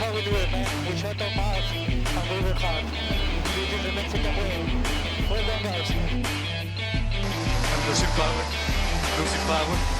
how we do it, man. We shut our mouths and we work hard. This is the Mexican way. Well done, guys. I'm losing power. Losing power.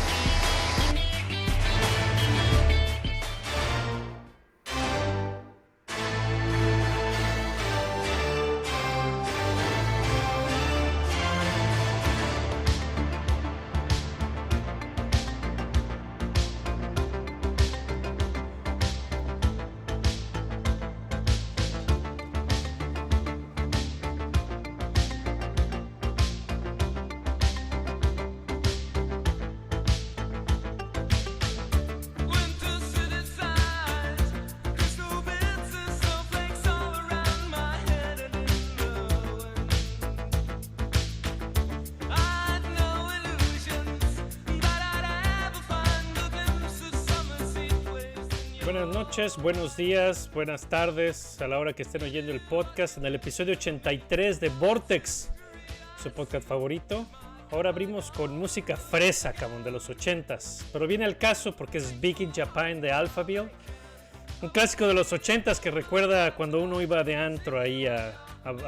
Buenos días, buenas tardes a la hora que estén oyendo el podcast en el episodio 83 de Vortex, su podcast favorito. Ahora abrimos con música fresa, cabrón, de los 80s, pero viene al caso porque es Big in Japan de Alphaville, un clásico de los 80s que recuerda cuando uno iba de antro ahí a,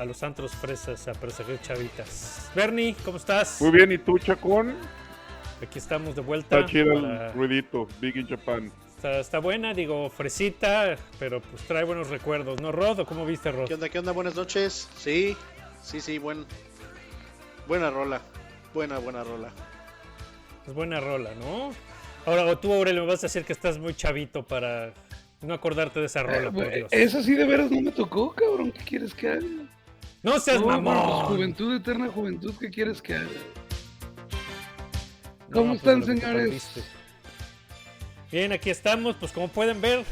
los antros fresas a perseguir chavitas. Bernie, ¿cómo estás? Muy bien, ¿y tú, Chacón? Aquí estamos de vuelta. Está chido el ruidito, Big in Japan. Está, buena, digo, fresita, pero pues trae buenos recuerdos, ¿no, Rod? ¿O cómo viste, Rod? ¿Qué onda, qué onda? Buenas noches. Sí, sí, sí, buen, buena rola. Buena, buena rola. Es buena rola, ¿no? Ahora, tú, Aurelio, me vas a decir que estás muy chavito para no acordarte de esa rola, por eh, Dios. Eso sí de veras no me tocó, cabrón. ¿Qué quieres que haga? No seas mamón. Pues, juventud, eterna juventud, ¿qué quieres que haga? ¿Cómo pues, están, señores? Bien, aquí estamos. Pues como pueden ver,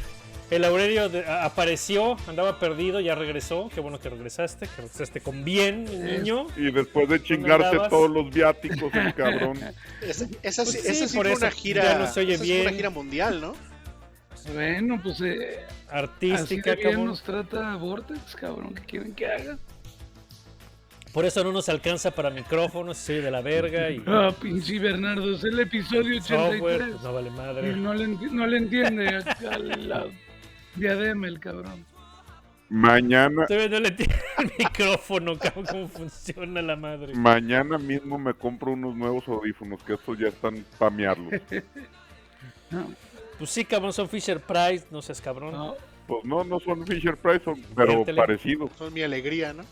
el Aurelio apareció, andaba perdido, ya regresó. Qué bueno que regresaste, que regresaste con bien, niño. Y después de chingarte todos los viáticos, el cabrón. Esa, esa, pues sí, fue una gira, no se oye bien. una gira mundial, ¿no? Bueno, pues eh, artística, así de bien nos trata Vortex, cabrón, ¿qué quieren que haga? Por eso no nos alcanza para micrófonos, soy de la verga. Y... Ah, pinche Bernardo, es el episodio 83. Pues no vale madre. no, le, no le entiende a la diadema el cabrón. Mañana. no le entiende el micrófono, cabrón, cómo funciona la madre. Mañana mismo me compro unos nuevos audífonos, que estos ya están pamearlos. Pues sí, cabrón, son Fisher Price, no seas cabrón. Pues no, no son Fisher Price, son, pero parecidos. Son mi alegría, ¿no?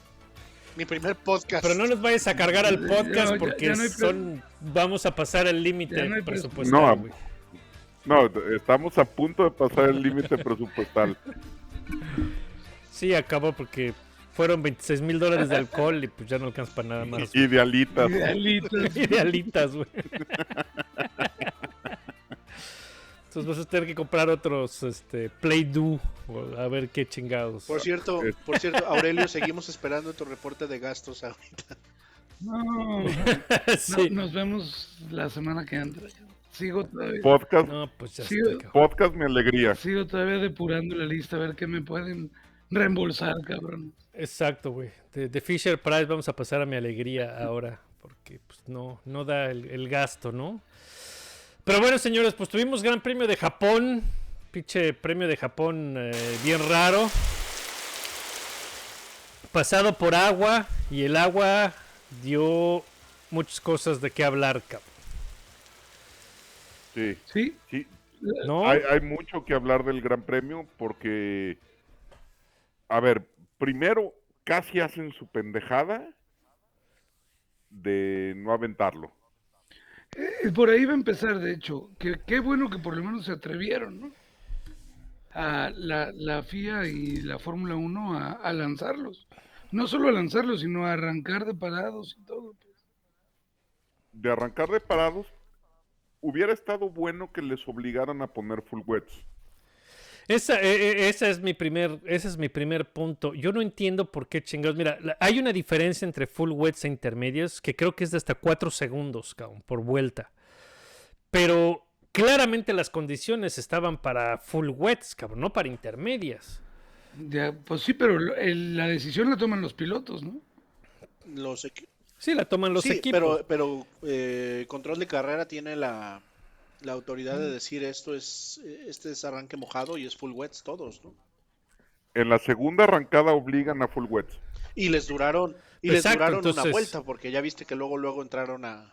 Mi primer podcast. Pero no nos vayas a cargar al podcast porque son vamos a pasar el límite presupuestal. No, no, estamos a punto de pasar el límite presupuestal. Sí, acabó porque fueron 26 mil dólares de alcohol y pues ya no alcanza para nada más. Idealitas. Idealitas. Idealitas, güey. Entonces vas a tener que comprar otros este, Play Do. A ver qué chingados. Por cierto, por cierto, Aurelio, seguimos esperando tu reporte de gastos ahorita. No, nos vemos la semana que entra. Sigo todavía. Podcast. No, pues ya podcast mi alegría. Sigo todavía depurando la lista a ver qué me pueden reembolsar, cabrón. Exacto, güey. De, Fisher Price vamos a pasar a mi alegría ahora. Porque pues, no, no da el gasto, ¿no? Pero bueno, señores, pues tuvimos Gran Premio de Japón. Pinche premio de Japón eh, bien raro. Pasado por agua. Y el agua dio muchas cosas de qué hablar, cabrón. Sí. Sí. sí. Hay, hay mucho que hablar del Gran Premio porque. A ver, primero, casi hacen su pendejada de no aventarlo. Por ahí va a empezar, de hecho. Que, qué bueno que por lo menos se atrevieron, ¿no? A la, la FIA y la Fórmula 1 a, lanzarlos. No solo a lanzarlos, sino a arrancar de parados y todo. Pues. De arrancar de parados, hubiera estado bueno que les obligaran a poner full wets. Esa, e, e, esa es mi primer, ese es mi primer punto. Yo no entiendo por qué chingados. Mira, hay una diferencia entre full wets e intermedios que creo que es de hasta 4 segundos, cabrón, por vuelta. Pero claramente las condiciones estaban para full wets, cabrón, no para intermedias. Ya, pues sí, pero la decisión la toman los pilotos, ¿no? Los Sí, la toman los equipos. Pero, pero eh, control de carrera tiene la, la autoridad de decir esto es este es arranque mojado y es full wets todos, ¿no? en la segunda arrancada obligan a full wets. Y les duraron, y les duraron entonces- una vuelta, porque ya viste que luego, luego entraron a,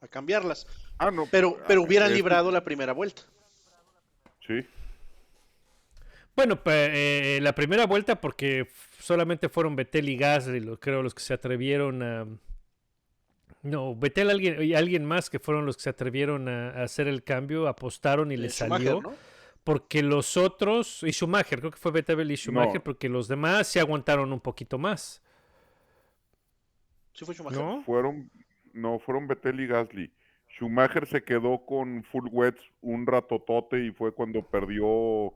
a cambiarlas. Ah, no. Pero, pero hubieran es- librado la primera vuelta. Sí. Bueno, eh, la primera vuelta porque solamente fueron Betel y Gasly, creo, los que se atrevieron a... No, Betel alguien, y alguien más que fueron los que se atrevieron a, a hacer el cambio, apostaron y les Schumacher, salió. ¿no? Porque los otros, y Schumacher, creo que fue Betel y Schumacher, No. porque los demás se aguantaron un poquito más, Sí fue Schumacher. ¿no? Fueron, no, fueron Vettel y Gasly. Schumacher se quedó con full wets un ratotote y fue cuando perdió,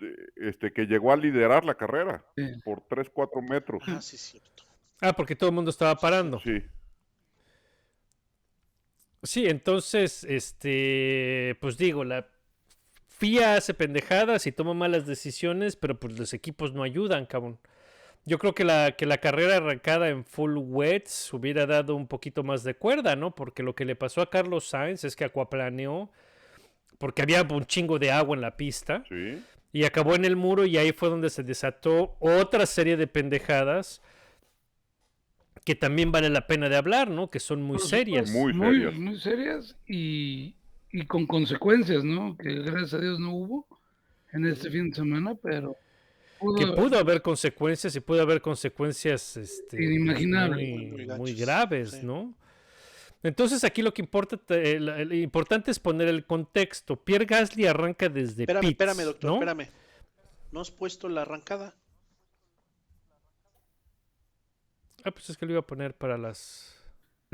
eh, este, que llegó a liderar la carrera Sí. por 3, 4 metros. Ah, sí, cierto. Ah, porque todo el mundo estaba parando. Sí. Sí, entonces, este, pues digo, la FIA hace pendejadas y toma malas decisiones, pero pues los equipos no ayudan, cabrón. Yo creo que la, que la carrera arrancada en full wets hubiera dado un poquito más de cuerda, ¿no? Porque lo que le pasó a Carlos Sainz es que acuaplaneó porque había un chingo de agua en la pista Sí. y acabó en el muro y ahí fue donde se desató otra serie de pendejadas que también vale la pena de hablar, ¿no? Que son muy serias. Muy muy, serias. muy serias y, y con consecuencias, ¿no? Que gracias a Dios no hubo en este fin de semana, pero pudo que haber- pudo haber consecuencias y pudo haber consecuencias este, Inimaginables. muy, Muy muy gachas, graves, sí. ¿no? Entonces aquí lo que importa, eh, lo importante es poner el contexto. Pierre Gasly arranca desde Espérame, pits, espérame, doctor, ¿no? espérame. ¿No has puesto la arrancada? Ah, pues es que lo iba a poner para las...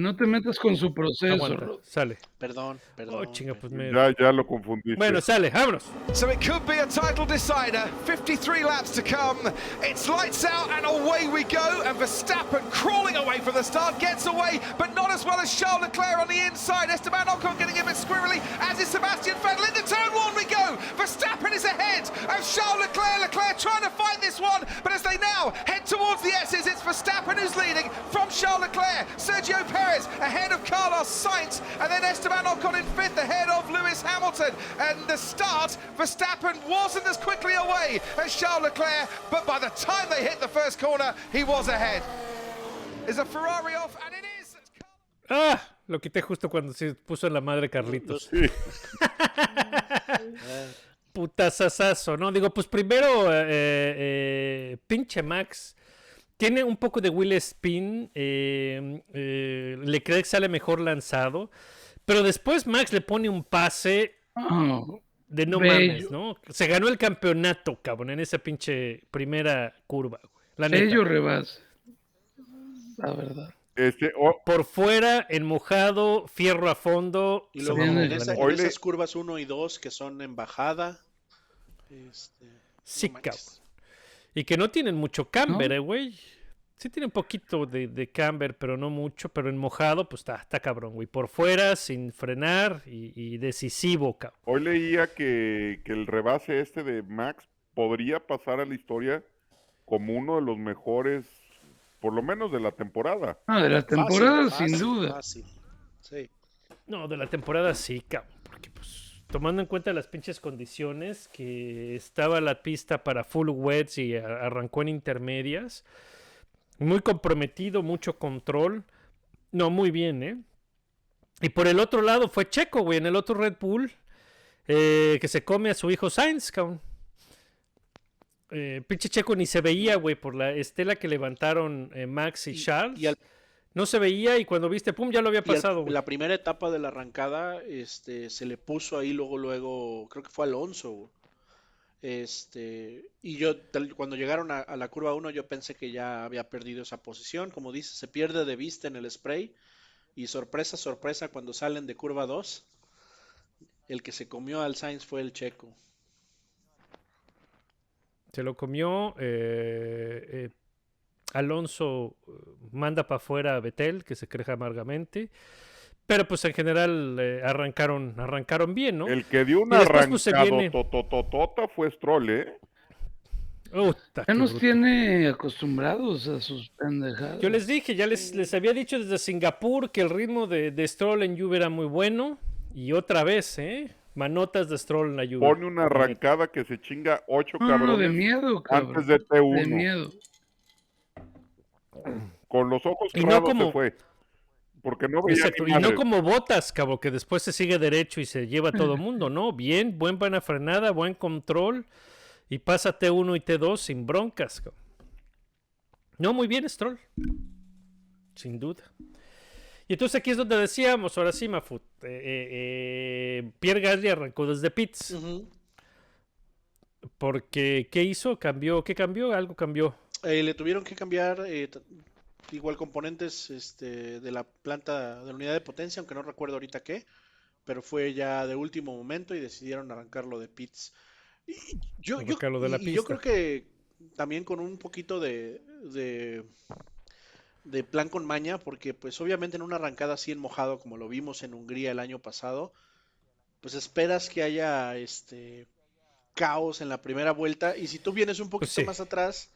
no te metas con su proceso. Aguanta, sale. Perdón, perdón. Oh, chinga, pues me... Ya, ya lo confundiste. Bueno, sale, vámonos. So it could be a title decider. 53 laps to come. It's lights out and away we go. And Verstappen crawling away from the start gets away, but not as well as Charles Leclerc on the inside. Esteban Ocon getting a bit squirrely, as is Sebastian Vettel. Into turn one we go. Verstappen is ahead of Charles Leclerc. Leclerc trying to fight this one, but as they now head towards the S's, it's Verstappen who's leading from Charles Leclerc. Sergio Perez ahead of Carlos Sainz, and then Esteban Ocon in fifth ahead of Lewis Hamilton. And the start, Verstappen wasn't as quickly away as Charles Leclerc, but by the time they hit the first corner, he was ahead. Is a Ferrari off, and it is. Ah, lo quité justo cuando se puso en la madre Carlitos. Sí. putazazazo, ¿no? Digo, pues primero, eh, eh, pinche Max. Tiene un poco de Will Spin. Eh, eh, Leclerc sale mejor lanzado. Pero después Max le pone un pase Ah, de no Bello. mames, ¿no? Se ganó el campeonato, cabrón, en esa pinche primera curva, güey. La neta. ello rebase. La verdad. Este, o- Por fuera, en mojado, fierro a fondo. Y luego en, esa- en le- esas curvas 1 y 2 que son en bajada. Este, Sí, no cabrón. Y que no tienen mucho camber, ¿No? eh, güey. Sí tiene un poquito de, de camber, pero no mucho. Pero en mojado, pues está, está cabrón, güey. Por fuera, sin frenar y, y decisivo, cabrón. hoy leía que, que el rebase este de Max podría pasar a la historia como uno de los mejores, por lo menos de la temporada. Ah, de la temporada, fácil, sin duda. fácil. Sí. No, de la temporada sí, cabrón. Porque, pues, tomando en cuenta las pinches condiciones, que estaba la pista para full wets y arrancó en intermedias. Muy comprometido, mucho control. No, muy bien, ¿eh? Y por el otro lado fue Checo, güey, en el otro Red Bull, eh, que se come a su hijo Sainz, cabrón. Eh, pinche Checo ni se veía, güey, por la estela que levantaron eh, Max y, Y- Charles. y al- No se veía y cuando viste, pum, ya lo había al- pasado, güey. la primera etapa de la arrancada, este, se le puso ahí luego, luego, creo que fue Alonso. güey. Este, y yo, cuando llegaron a, a la curva 1, yo pensé que ya había perdido esa posición. Como dice, se pierde de vista en el spray. Y sorpresa, sorpresa, cuando salen de curva 2, el que se comió al Sainz fue el checo. Se lo comió. eh, eh, Alonso eh, manda para afuera a Betel, que se queja amargamente. Pero pues en general eh, arrancaron, arrancaron bien, ¿no? El que dio un después, pues, se arrancado viene- totototota fue Stroll, ¿eh? Uta, Ya nos bruto. tiene acostumbrados a sus pendejadas. Yo les dije, ya les, les había dicho desde Singapur que el ritmo de, de Stroll en Juve era muy bueno. Y otra vez, ¿eh? Manotas de Stroll en la lluvia. Pone una arrancada que se chinga ocho No, no, cabrones de miedo, cabrón. antes de De T1. miedo. Con los ojos Y no cerrados como- se fue. Porque no veía Exacto, ni y no como botas, cabo, que después se sigue derecho y se lleva a todo mundo, ¿no? Bien, buen buena frenada, buen control y pasa T1 y T2 sin broncas. cabo. No, muy bien, Stroll. Sin duda. Y entonces aquí es donde decíamos, ahora sí, Mafut, eh, eh, eh, Pierre Gasly arrancó desde pits, Ujú. porque ¿qué hizo? ¿Cambió? ¿Qué cambió? Algo cambió. Eh, le tuvieron que cambiar eh, igual componentes este, de la planta de la unidad de potencia, aunque no recuerdo ahorita qué, pero fue ya de último momento y decidieron arrancarlo de pits. Y yo, yo, de la y- yo creo que también con un poquito de, de, de plan con maña, porque pues obviamente en una arrancada así en mojado, como lo vimos en Hungría el año pasado, pues esperas que haya este caos en la primera vuelta y si tú vienes un poquito sí. más atrás,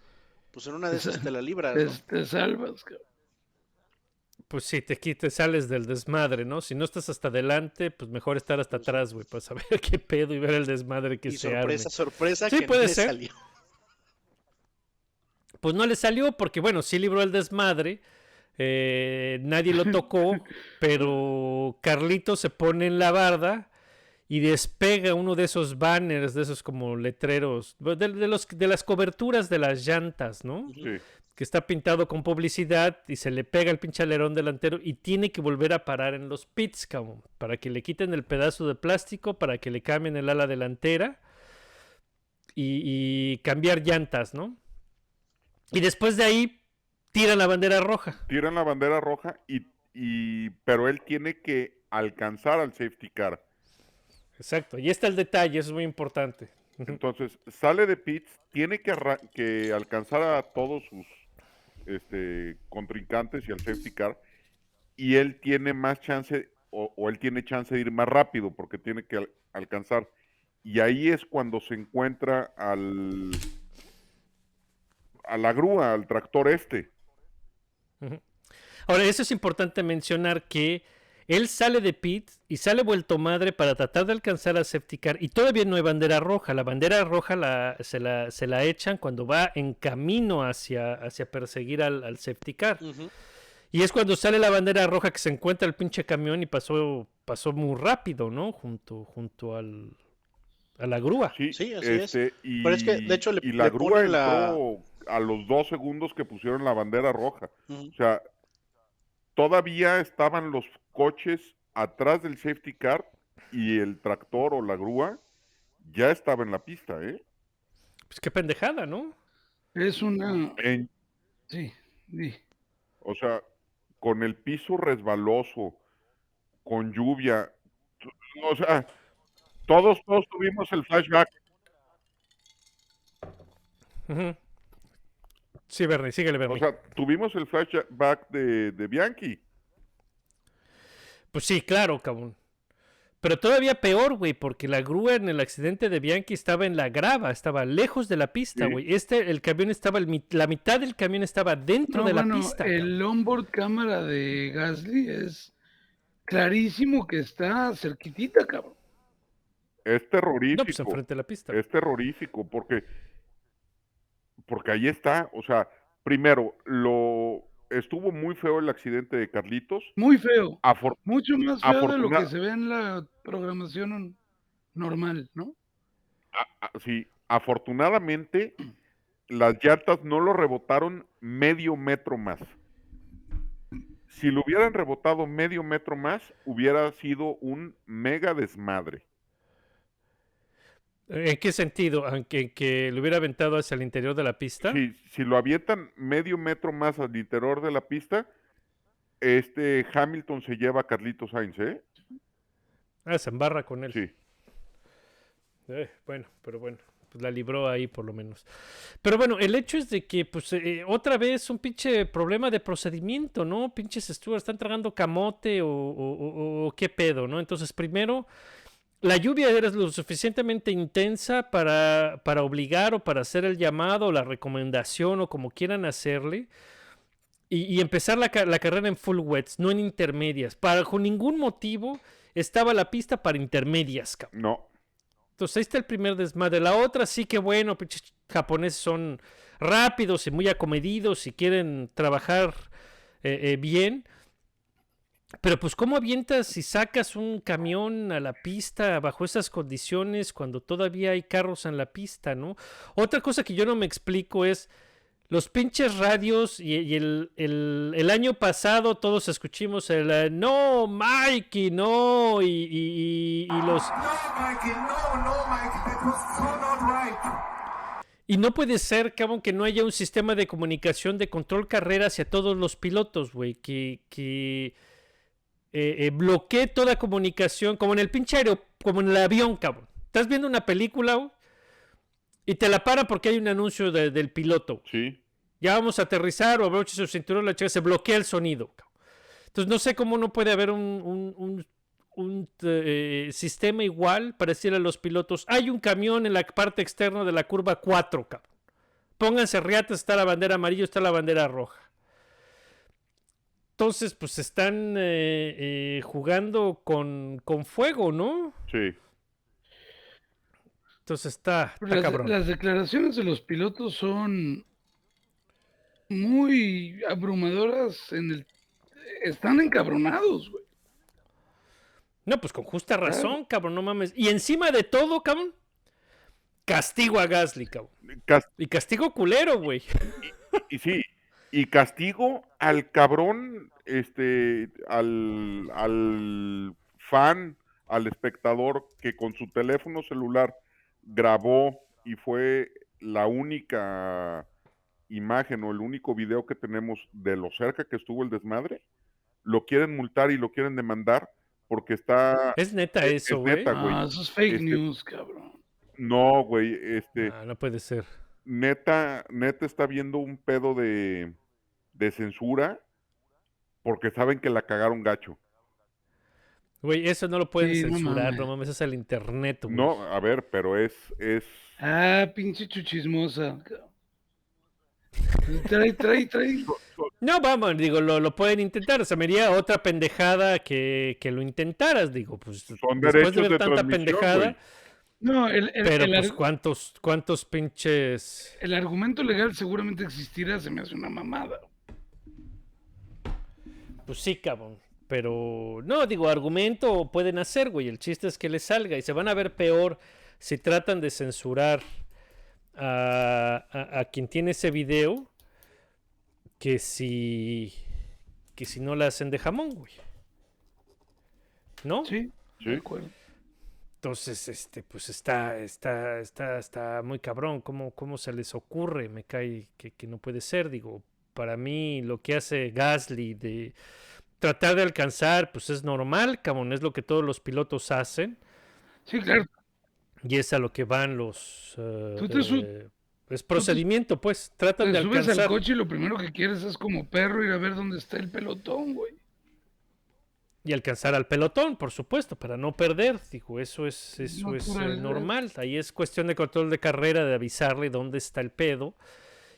pues en una de esas sa- te la libras, Te, ¿no? te salvas, cabrón. Pues sí, te, te sales del desmadre, ¿no? Si no estás hasta adelante, pues mejor estar hasta atrás, güey, para saber qué pedo y ver el desmadre que Y se sorpresa, arme. sorpresa Sí, que no puede le ser. salió. Pues no le salió porque, bueno, sí libró el desmadre. eh, nadie lo tocó, pero Carlito se pone en la barda y despega uno de esos banners, de esos como letreros, de, de los, de las coberturas de las llantas, ¿no? Sí. Que está pintado con publicidad y se le pega el pinche alerón delantero y tiene que volver a parar en los pits, cabrón, para que le quiten el pedazo de plástico, para que le cambien el ala delantera y, y cambiar llantas, ¿no? Y después de ahí tiran la bandera roja. Tiran la bandera roja y, y pero él tiene que alcanzar al safety car. Exacto. Y está el detalle, eso es muy importante. Entonces sale de pits, tiene que, alcanzar a todos sus este, contrincantes y al safety car, y él tiene más chance, o, o él tiene chance de ir más rápido porque tiene que al- alcanzar. Y ahí es cuando se encuentra al a la grúa, al tractor este. Ahora, eso es importante mencionar que él sale de pit y sale vuelto madre para tratar de alcanzar a safety car y todavía no hay bandera roja. La bandera roja la, se, la, se la echan cuando va en camino hacia, hacia perseguir al, al safety car. Ujú. Y es cuando sale la bandera roja que se encuentra el pinche camión y pasó, pasó muy rápido, ¿no? Junto, junto al, a la grúa. Sí, Sí, así es. este, Y, Pero es que, de hecho, le- y la le grúa ponen la- entró a los dos segundos que pusieron la bandera roja. O sea, todavía estaban los coches atrás del safety car y el tractor o la grúa ya estaba en la pista, ¿eh? Pues qué pendejada, ¿no? Es una. En- Sí, sí. o sea, con el piso resbaloso, con lluvia, o sea, todos, todos tuvimos el flashback. Sí, Bernie, síguele, Bernie. O sea, tuvimos el flashback de, de Bianchi. Pues sí, claro, cabrón. Pero todavía peor, güey, porque la grúa en el accidente de Bianchi estaba en la grava, estaba lejos de la pista, Sí. güey. Este, el camión estaba, el la mitad del camión estaba dentro No, de la bueno, pista. cabrón. el onboard cámara de Gasly es clarísimo que está cerquitita, cabrón. Es terrorífico. No, pues enfrente de la pista. Es terrorífico porque porque ahí está, o sea, primero lo estuvo muy feo el accidente de Carlitos. Muy feo. Afor- Mucho más feo de lo que se ve en la programación normal, ¿no? a- sí, afortunadamente las llantas no lo rebotaron medio metro más. Si lo hubieran rebotado medio metro más, hubiera sido un mega desmadre. ¿En qué sentido? ¿Aunque que lo hubiera aventado hacia el interior de la pista? Si, si lo avientan medio metro más al interior de la pista, este Hamilton se lleva a Carlitos Sainz, ¿eh? Ah, se embarra con él. Sí. Eh, bueno, pero bueno, pues la libró ahí por lo menos. Pero bueno, el hecho es de que, pues, eh, otra vez un pinche problema de procedimiento, ¿no? Pinches Stuart están tragando camote o, o- o- o qué pedo, ¿no? Entonces, primero, la lluvia era lo suficientemente intensa para, para obligar o para hacer el llamado o la recomendación o como quieran hacerle. Y, y empezar la, ca- la carrera en full wets, no en intermedias. Para con ningún motivo estaba la pista para intermedias, cabrón. No. Entonces ahí está el primer desmadre. La otra sí que bueno, pinches japoneses son rápidos y muy acomedidos y quieren trabajar eh, eh, bien. Pero pues cómo avientas y sacas un camión a la pista bajo esas condiciones cuando todavía hay carros en la pista, ¿no? Otra cosa que yo no me explico es los pinches radios y, y el, el- el año pasado todos escuchimos el eh, no, Mikey, no, y, y- y- los... Y no puede ser, cabrón, que no haya un sistema de comunicación de control carrera hacia todos los pilotos, güey, que, que eh, eh, bloquee toda comunicación, como en el pinche como en el avión, cabrón. Estás viendo una película, y te la para porque hay un anuncio de- del piloto. Sí. Ya vamos a aterrizar o abroche su cinturón, la chica se bloquea el sonido. cabrón. Entonces no sé cómo no puede haber un, un- un- un, eh, sistema igual para decirle a los pilotos, hay un camión en la parte externa de la curva 4, cabrón. Pónganse riatas, está la bandera amarilla, está la bandera roja. Entonces, pues están eh, eh, jugando con, con fuego, ¿no? Sí. Entonces está, está Las, cabrón. las declaraciones de los pilotos son muy abrumadoras en el están encabronados, güey. No, pues con justa razón, cabrón, no mames. Y encima de todo, cabrón, castigo a Gasly, cabrón. Y castigo culero, güey. y sí, y castigo al cabrón, este, al, al fan, al espectador que con su teléfono celular grabó y fue la única imagen o el único video que tenemos de lo cerca que estuvo el desmadre, lo quieren multar y lo quieren demandar porque está... Es neta Es- eso, es güey. neta, güey. Ah, eso es fake Este- news, cabrón. No, güey, este... Ah, no puede ser. Neta, neta está viendo un pedo de, de censura porque saben que la cagaron gacho. Güey, eso no lo pueden Sí, censurar, no mames, es el internet, güey. No, a ver, pero es, es, Ah, pinche chuchismosa. Trae, trae, trae. No, vamos, digo, lo, lo pueden intentar. O sea, me haría otra pendejada que, que lo intentaras, digo, pues son después derechos de ver de tanta pendejada, güey. No, el, el- pero el pues cuántos, cuántos pinches... el argumento legal seguramente existirá, se me hace una mamada. Pues sí, cabrón. Pero no, digo, argumento pueden hacer, güey. El chiste es que les salga y se van a ver peor si tratan de censurar a, a- a quien tiene ese video que si que si no la hacen de jamón, güey. ¿No? Sí, Sí. de acuerdo. Entonces, este, pues está, está, está, está muy cabrón. ¿Cómo, cómo se les ocurre? Me cae que, que no puede ser. Digo, para mí lo que hace Gasly de tratar de alcanzar, pues es normal, cabrón. Es lo que todos los pilotos hacen. Sí, claro. Y es a lo que van los... eh, Tú te eh, es procedimiento, pues. Tratan Te de subes al alcanzar. coche y lo primero que quieres es como perro ir a ver dónde está el pelotón, güey. Y alcanzar al pelotón, por supuesto, para no perder. Digo, eso es, eso es eh, normal. Ahí es cuestión de control de carrera, de avisarle dónde está el pedo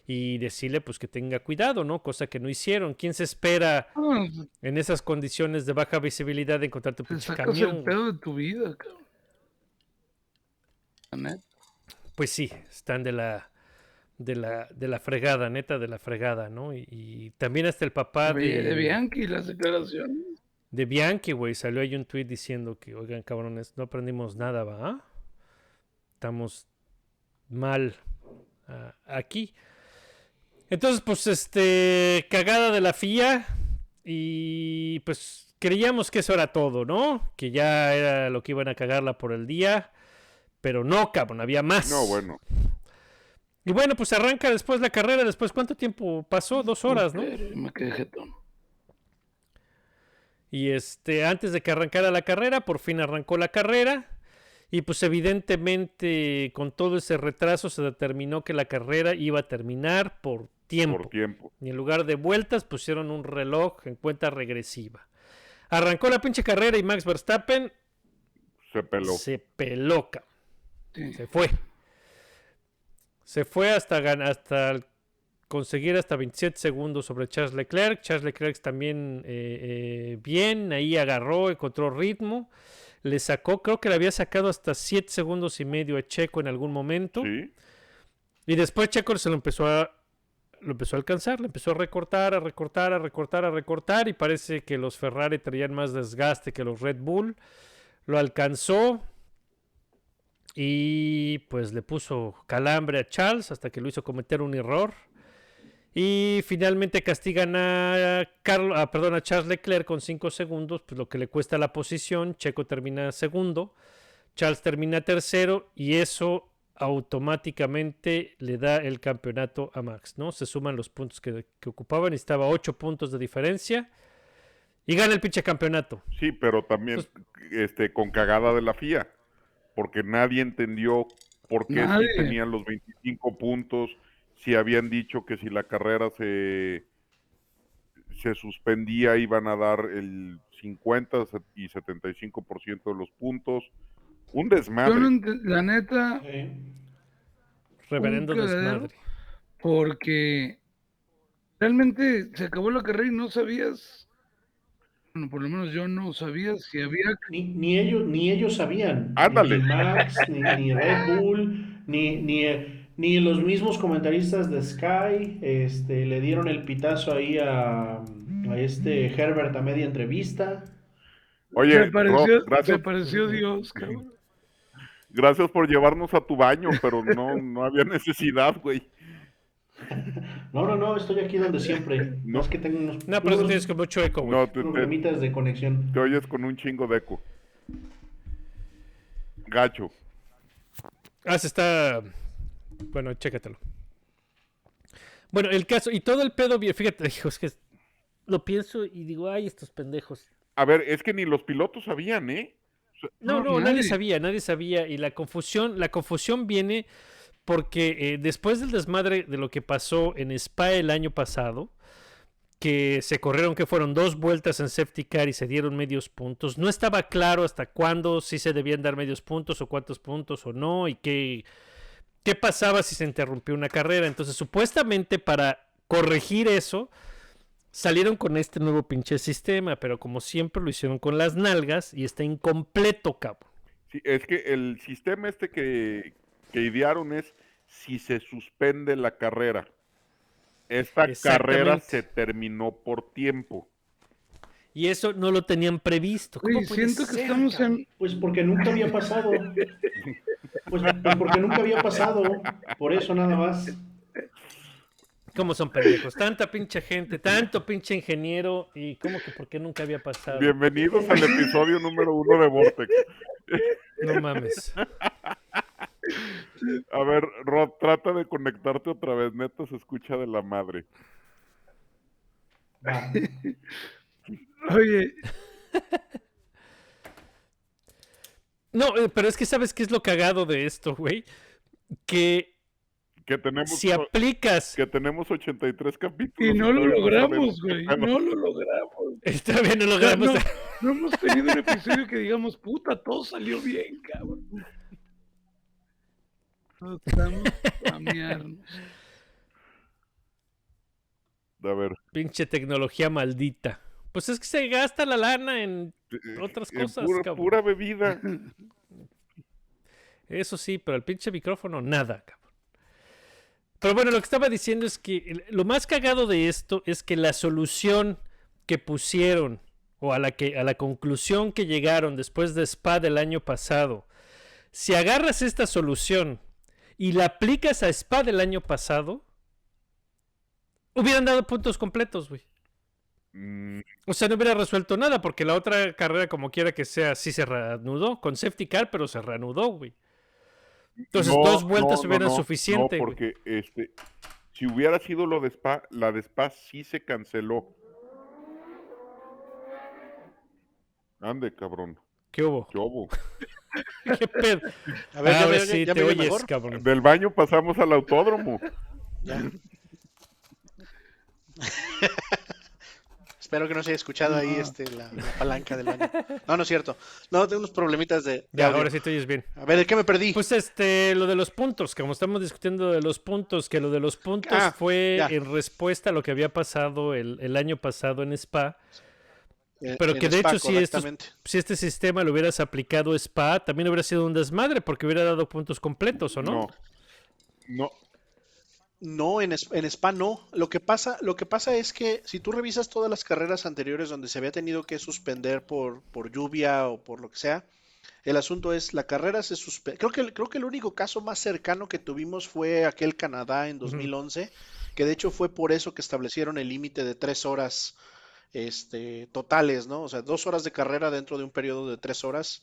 y decirle pues que tenga cuidado, ¿no? Cosa que no hicieron. ¿Quién se espera Ah, en esas condiciones de baja visibilidad de encontrarte un te pinche camión? el pedo de tu vida, cabrón. Pues sí, están de la de la de la fregada, neta de la fregada, ¿no? Y, y también hasta el papá de, de Bianchi, las declaraciones. De Bianchi, güey, salió ahí un tweet diciendo que, oigan, cabrones, no aprendimos nada, ¿va? Estamos mal ah, aquí. Entonces, pues, este, cagada de la FIA y pues creíamos que eso era todo, ¿no? Que ya era lo que iban a cagarla por el día, pero no, cabrón, había más. No, bueno, Y bueno, pues arranca después la carrera, después, ¿cuánto tiempo pasó? Dos horas, ¿no? Pero Me quedé jetón. Y este, antes de que arrancara la carrera, por fin arrancó la carrera. Y pues evidentemente con todo ese retraso se determinó que la carrera iba a terminar por tiempo. por tiempo. Y en lugar de vueltas pusieron un reloj en cuenta regresiva. Arrancó la pinche carrera y Max Verstappen Se peló. se. Sí. Se fue. Se fue hasta, hasta el conseguir hasta 27 segundos sobre Charles Leclerc. Charles Leclerc también eh, eh, bien, ahí agarró, encontró ritmo. Le sacó, creo que le había sacado hasta 7 segundos y medio a Checo en algún momento. Sí. Y después Checo se lo empezó a lo empezó a alcanzar, le empezó a recortar, a recortar, a recortar, a recortar y parece que los Ferrari traían más desgaste que los Red Bull. Lo alcanzó y pues le puso calambre a Charles hasta que lo hizo cometer un error. Y finalmente castigan a, Carlos, ah, perdón, a Charles Leclerc con 5 segundos, pues lo que le cuesta la posición. Checo termina segundo, Charles termina tercero y eso automáticamente le da el campeonato a Max, ¿no? Se suman los puntos que, que ocupaban y estaba 8 puntos de diferencia y gana el pinche campeonato. Sí, pero también este, con cagada de la FIA, porque nadie entendió por qué Nadie. tenían los 25 puntos, si habían dicho que si la carrera se, se suspendía iban a dar el 50 y 75% de los puntos. Un desmadre. Yo no la neta, Sí. Reverendo desmadre. porque realmente se acabó la carrera y no sabías, bueno, por lo menos yo no sabía si había Ni, ni ellos, ni ellos sabían. Ándale. Ni Max, ni, ni Red Bull, ni, ni, ni los mismos comentaristas de Sky este, le dieron el pitazo ahí a, a este Herbert a media entrevista. Oye, Rob, se gracias, Dios, cabrón. gracias por llevarnos a tu baño, pero no, no había necesidad, güey. No, no, no, estoy aquí donde siempre. No. No es que tengo unos, No, pero tienes que mucho eco, güey. No, te, te- problemitas de conexión. te oyes con un chingo de eco. Gacho. Ah, se está. Bueno, chécatelo. Bueno, el caso, y todo el pedo, fíjate, hijo, es que lo pienso y digo, ay, estos pendejos. A ver, es que ni los pilotos sabían, ¿eh? No, No, no, nadie nadie. sabía, nadie sabía. Y la confusión, la confusión viene porque eh, después del desmadre de lo que pasó en Spa el año pasado, que se corrieron, que fueron dos vueltas en safety car y se dieron medios puntos, no estaba claro hasta cuándo sí se debían dar medios puntos o cuántos puntos o no, y qué, qué pasaba si se interrumpió una carrera. Entonces, supuestamente para corregir eso, salieron con este nuevo pinche sistema, pero como siempre lo hicieron con las nalgas y está incompleto, cabrón. Sí, es que el sistema este que, que idearon es si se suspende la carrera. Esta carrera se terminó por tiempo. Y eso no lo tenían previsto. ¿Cómo Oye, puede siento que ser, estamos cabrón? en, Pues porque nunca había pasado. Pues, pues porque nunca había pasado. Por eso nada más. ¿Cómo son pendejos? Tanta pinche gente, tanto pinche ingeniero y cómo que por qué nunca había pasado. Bienvenidos al episodio número uno de Vortex. No mames. A ver, Rod, trata de conectarte otra vez. Neta se escucha de la madre. Va. Oye, No, eh, pero es que sabes qué es lo cagado de esto, güey. Que Que tenemos, si aplicas, que tenemos 83 capítulos. y no lo logramos, güey, no lo logramos. está bien, no O sea, logramos. no, no hemos tenido un episodio que digamos, puta, todo salió bien, cabrón. No estamos a. A ver. Pinche tecnología maldita. Pues es que se gasta la lana en eh, Otras cosas, pura, cabrón. pura bebida. Eso sí, pero el pinche micrófono, nada, cabrón. Pero bueno, lo que estaba diciendo es que lo más cagado de esto es que la solución que pusieron, o a la, que, a la conclusión que llegaron después de Spa del año pasado, si agarras esta solución y la aplicas a Spa del año pasado, hubieran dado puntos completos, güey. Mm, O sea, no hubiera resuelto nada, porque la otra carrera, como quiera que sea, sí se reanudó, con safety car, pero se reanudó, güey. Entonces, no, dos vueltas no, hubieran no, suficiente, No, güey. porque este, si hubiera sido lo de Spa, la de Spa sí se canceló. Ande, cabrón. ¿Qué hubo? ¿Qué hubo? ¿Qué pedo? A ver, ya Ahora me- sí ya te oyes, mejor. cabrón. Del baño pasamos al autódromo. Ya. Espero que no se haya escuchado ahí este, la, la palanca del baño. No, no es cierto. No, tengo unos problemitas de, de Ya, audio. ahora sí te oyes bien. A ver, ¿de qué me perdí? Pues este, lo de los puntos, como estamos discutiendo de los puntos, que lo de los puntos Ah, fue ya. en respuesta a lo que había pasado el, el año pasado en Spa. Eh, Pero que de Spa, hecho, si, estos- correctamente. si este sistema lo hubieras aplicado a Spa, también hubiera sido un desmadre, porque hubiera dado puntos completos, ¿o no? No. No. No, en, en Spa no. Lo que pasa, lo que pasa es que si tú revisas todas las carreras anteriores donde se había tenido que suspender por, por lluvia o por lo que sea, el asunto es la carrera se suspendió. Creo que, creo que el único caso más cercano que tuvimos fue aquel Canadá en 2011, que de hecho fue por eso que establecieron el límite de tres horas este, totales, ¿no? O sea, dos horas de carrera dentro de un periodo de tres horas.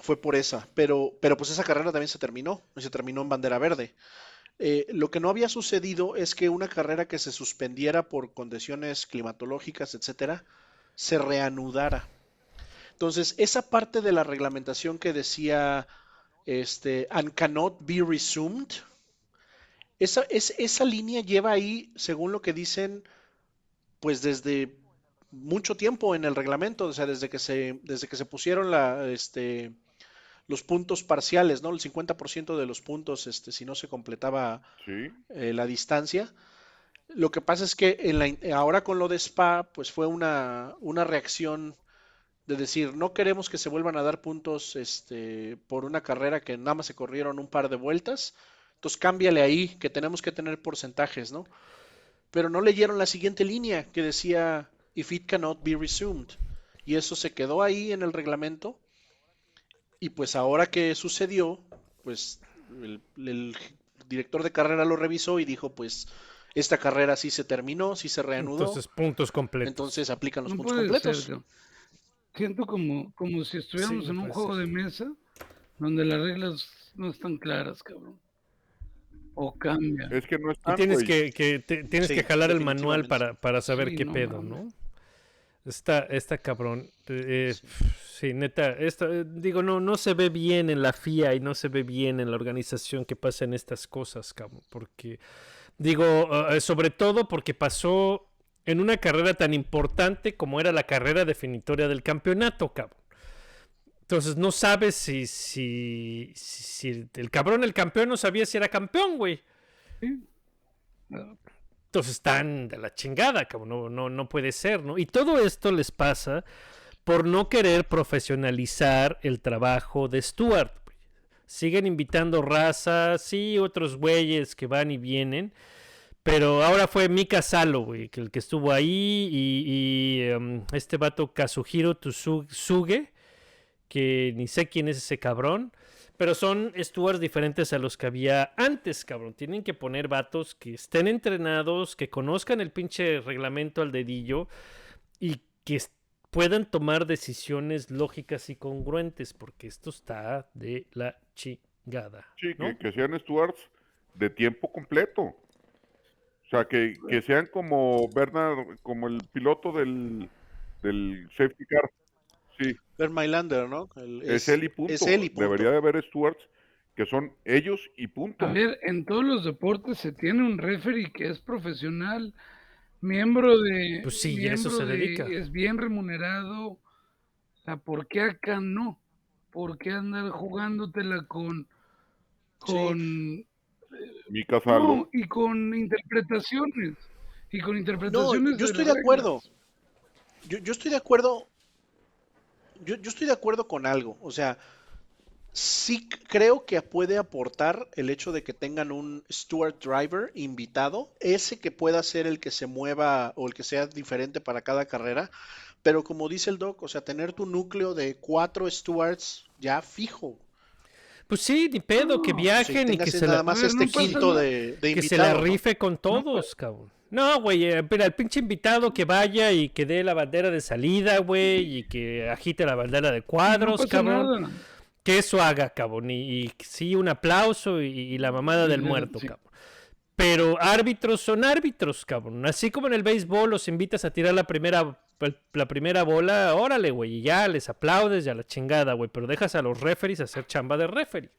Fue por esa, pero, pero pues esa carrera también se terminó, y se terminó en bandera verde. Eh, lo que no había sucedido es que una carrera que se suspendiera por condiciones climatológicas, etcétera, se reanudara. Entonces, esa parte de la reglamentación que decía este, and cannot be resumed, esa, es- esa línea lleva ahí, según lo que dicen, pues desde mucho tiempo en el reglamento, o sea, desde que se, desde que se pusieron la, este, los puntos parciales, ¿no? El 50% de los puntos, este, si no se completaba Sí. eh, la distancia. Lo que pasa es que en la ahora con lo de Spa, pues fue una, una reacción de decir, no queremos que se vuelvan a dar puntos este, por una carrera que nada más se corrieron un par de vueltas. Entonces cámbiale ahí, que tenemos que tener porcentajes, ¿no? Pero no leyeron la siguiente línea que decía, if it cannot be resumed. Y eso se quedó ahí en el reglamento. Y pues ahora que sucedió, pues el, el director de carrera lo revisó y dijo, pues esta carrera sí se terminó, sí se reanudó, Entonces, puntos completos. entonces aplican los No puntos puede completos. ser. Siento como, como si estuviéramos Sí, en un puede juego ser. de mesa donde las reglas no están claras, cabrón. O cambian. Es que no Y están, tienes güey. que, que- te- tienes Sí, que jalar el manual para, para saber Sí, qué no pedo. ¿no? Está, está cabrón. Eh, sí. neta, esta- eh, digo, no, no se ve bien en la FIA y no se ve bien en la organización que pasen estas cosas, cabrón. Porque, digo, eh, sobre todo porque pasó en una carrera tan importante como era la carrera definitoria del campeonato, cabrón. Entonces no sabes si, si, si, si el cabrón, el campeón, no sabía si era campeón, güey. Están de la chingada, cabrón. No, no, no puede ser, ¿no? Y todo esto les pasa por no querer profesionalizar el trabajo de Stuart. güey. Siguen invitando razas, sí, otros güeyes que van y vienen. Pero ahora fue Mika Salo, el que estuvo ahí. Y, y, em, este vato Kazuhiro Tsuge, que ni sé quién es ese cabrón. Pero son stewards diferentes a los que había antes, cabrón. Tienen que poner vatos que estén entrenados, que conozcan el pinche reglamento al dedillo y que puedan tomar decisiones lógicas y congruentes, porque esto está de la chingada. Sí, ¿no? que, que sean stewards de tiempo completo. O sea, que, que sean como Bernard, como el piloto del, del safety car. Sí, Ver Mylander, ¿no? El- es, él y punto. Es él y punto. Debería de haber stewards que son ellos y punto. A ver, en todos los deportes se tiene un referee que es profesional, miembro de. Pues sí, y a eso miembro se de- dedica. Es bien remunerado. O sea, ¿por qué acá no? ¿Por qué andar jugándotela con. con. Mika Salo. no, y con interpretaciones? Y con No, interpretaciones. yo estoy de acuerdo. Yo, yo estoy de acuerdo. Yo, yo estoy de acuerdo con algo. O sea, sí creo que puede aportar el hecho de que tengan un steward driver invitado, ese que pueda ser el que se mueva o el que sea diferente para cada carrera. Pero como dice el doc, o sea, tener tu núcleo de cuatro stewards ya fijo. Pues sí, ni pedo, que No, Sí, viajen y que se la, más ver, este no quinto de, de que se la ¿no? rife con todos, cabrón. No, güey, eh, mira, el pinche invitado que vaya y que dé la bandera de salida, güey, y que agite la bandera de No cuadros, pasa cabrón. nada. Que eso haga, cabrón. Y, y sí, un aplauso y, y la mamada del muerto, sí. cabrón. Pero árbitros son árbitros, cabrón. Así como en el béisbol los invitas a tirar la primera, la primera bola, órale, güey, y ya les aplaudes, ya la chingada, güey. Pero dejas a los referees hacer chamba de referee.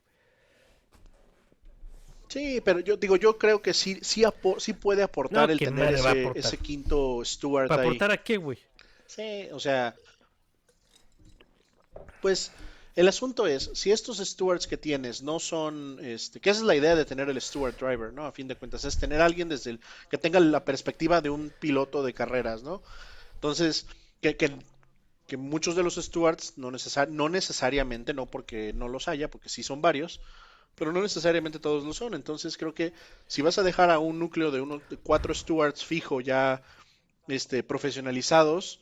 Sí, pero yo digo, yo creo que sí, sí, sí puede aportar No, el tener ese, aportar. ese quinto Stewart ¿Para ahí. aportar a qué, güey? Sí, o sea, pues el asunto es, si estos stewards que tienes no son, este, que esa es la idea de tener el steward driver, ¿no? A fin de cuentas, es tener a alguien desde el, que tenga la perspectiva de un piloto de carreras, ¿no? Entonces, que, que, que muchos de los stewards, no, necesar- no necesariamente, no porque no los haya, porque sí son varios, pero no necesariamente todos lo son. Entonces, creo que si vas a dejar a un núcleo de unos de cuatro stewards fijo ya este, profesionalizados,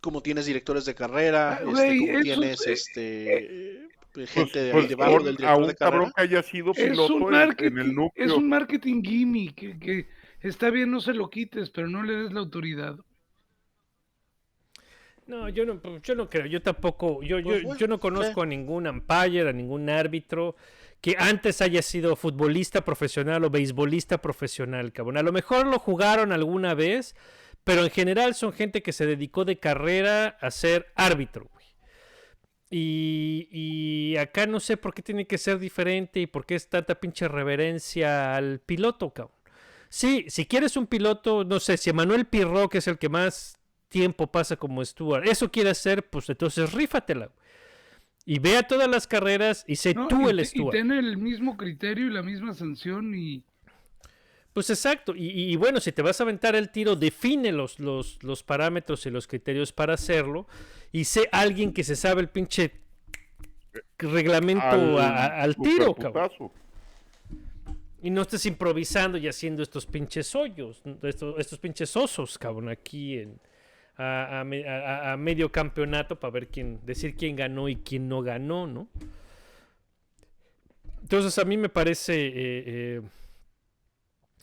como tienes directores de carrera, Ah, este, como tienes es- este, eh, Pues, gente de, ahí pues, debajo pon del a director un de cabrón carrera. que haya sido Es piloto un en, marketing, en el es núcleo. un marketing gimmick que, que está bien, no se lo quites, pero no le des la autoridad. No, yo no, pues, yo no creo, yo tampoco, yo, yo, Pues bueno, yo no conozco a ningún umpire, a ningún árbitro que antes haya sido futbolista profesional o beisbolista profesional, cabrón. A lo mejor lo jugaron alguna vez, pero en general son gente que se dedicó de carrera a ser árbitro, güey. Y, acá no sé por qué tiene que ser diferente y por qué es tanta pinche reverencia al piloto, cabrón. Sí, si quieres un piloto, no sé, si Emanuel Pirro, que es el que más tiempo pasa como Stuart, eso quiere hacer, pues entonces rífatela. güey. Y vea todas las carreras y sé ¿no? tú y, el te- y Stuart. tener el mismo criterio y la misma sanción y Pues exacto, y, y- y bueno, si te vas a aventar el tiro, define los, los, los parámetros y los criterios para hacerlo, y sé alguien que se sabe el pinche reglamento Al, a- a- al tiro, cabrón. Y no estés improvisando y haciendo estos pinches hoyos, estos, estos pinches osos, cabrón, aquí en, a, a me- a- a- a medio campeonato para ver quién, decir quién ganó y quién no ganó, ¿no? Entonces a mí me parece eh, eh,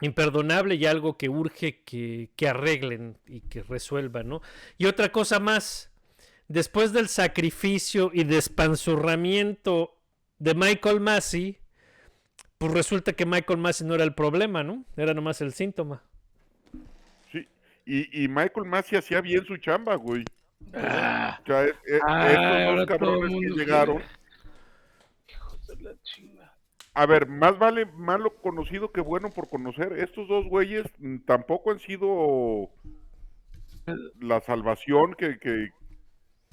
imperdonable y algo que urge que, que arreglen y que resuelvan, ¿no? Y otra cosa más, después del sacrificio y despanzurramiento de Michael Massey, pues resulta que Michael Massey no era el problema, ¿no? Era nomás el síntoma. Y, y Michael Massey hacía bien su chamba, güey. Ah, O sea, es- es- Ah, estos ahora dos todo el cabrones mundo que llegaron. hijos de la chinga. A ver, más vale malo conocido que bueno por conocer. Estos dos güeyes tampoco han sido la salvación que, que,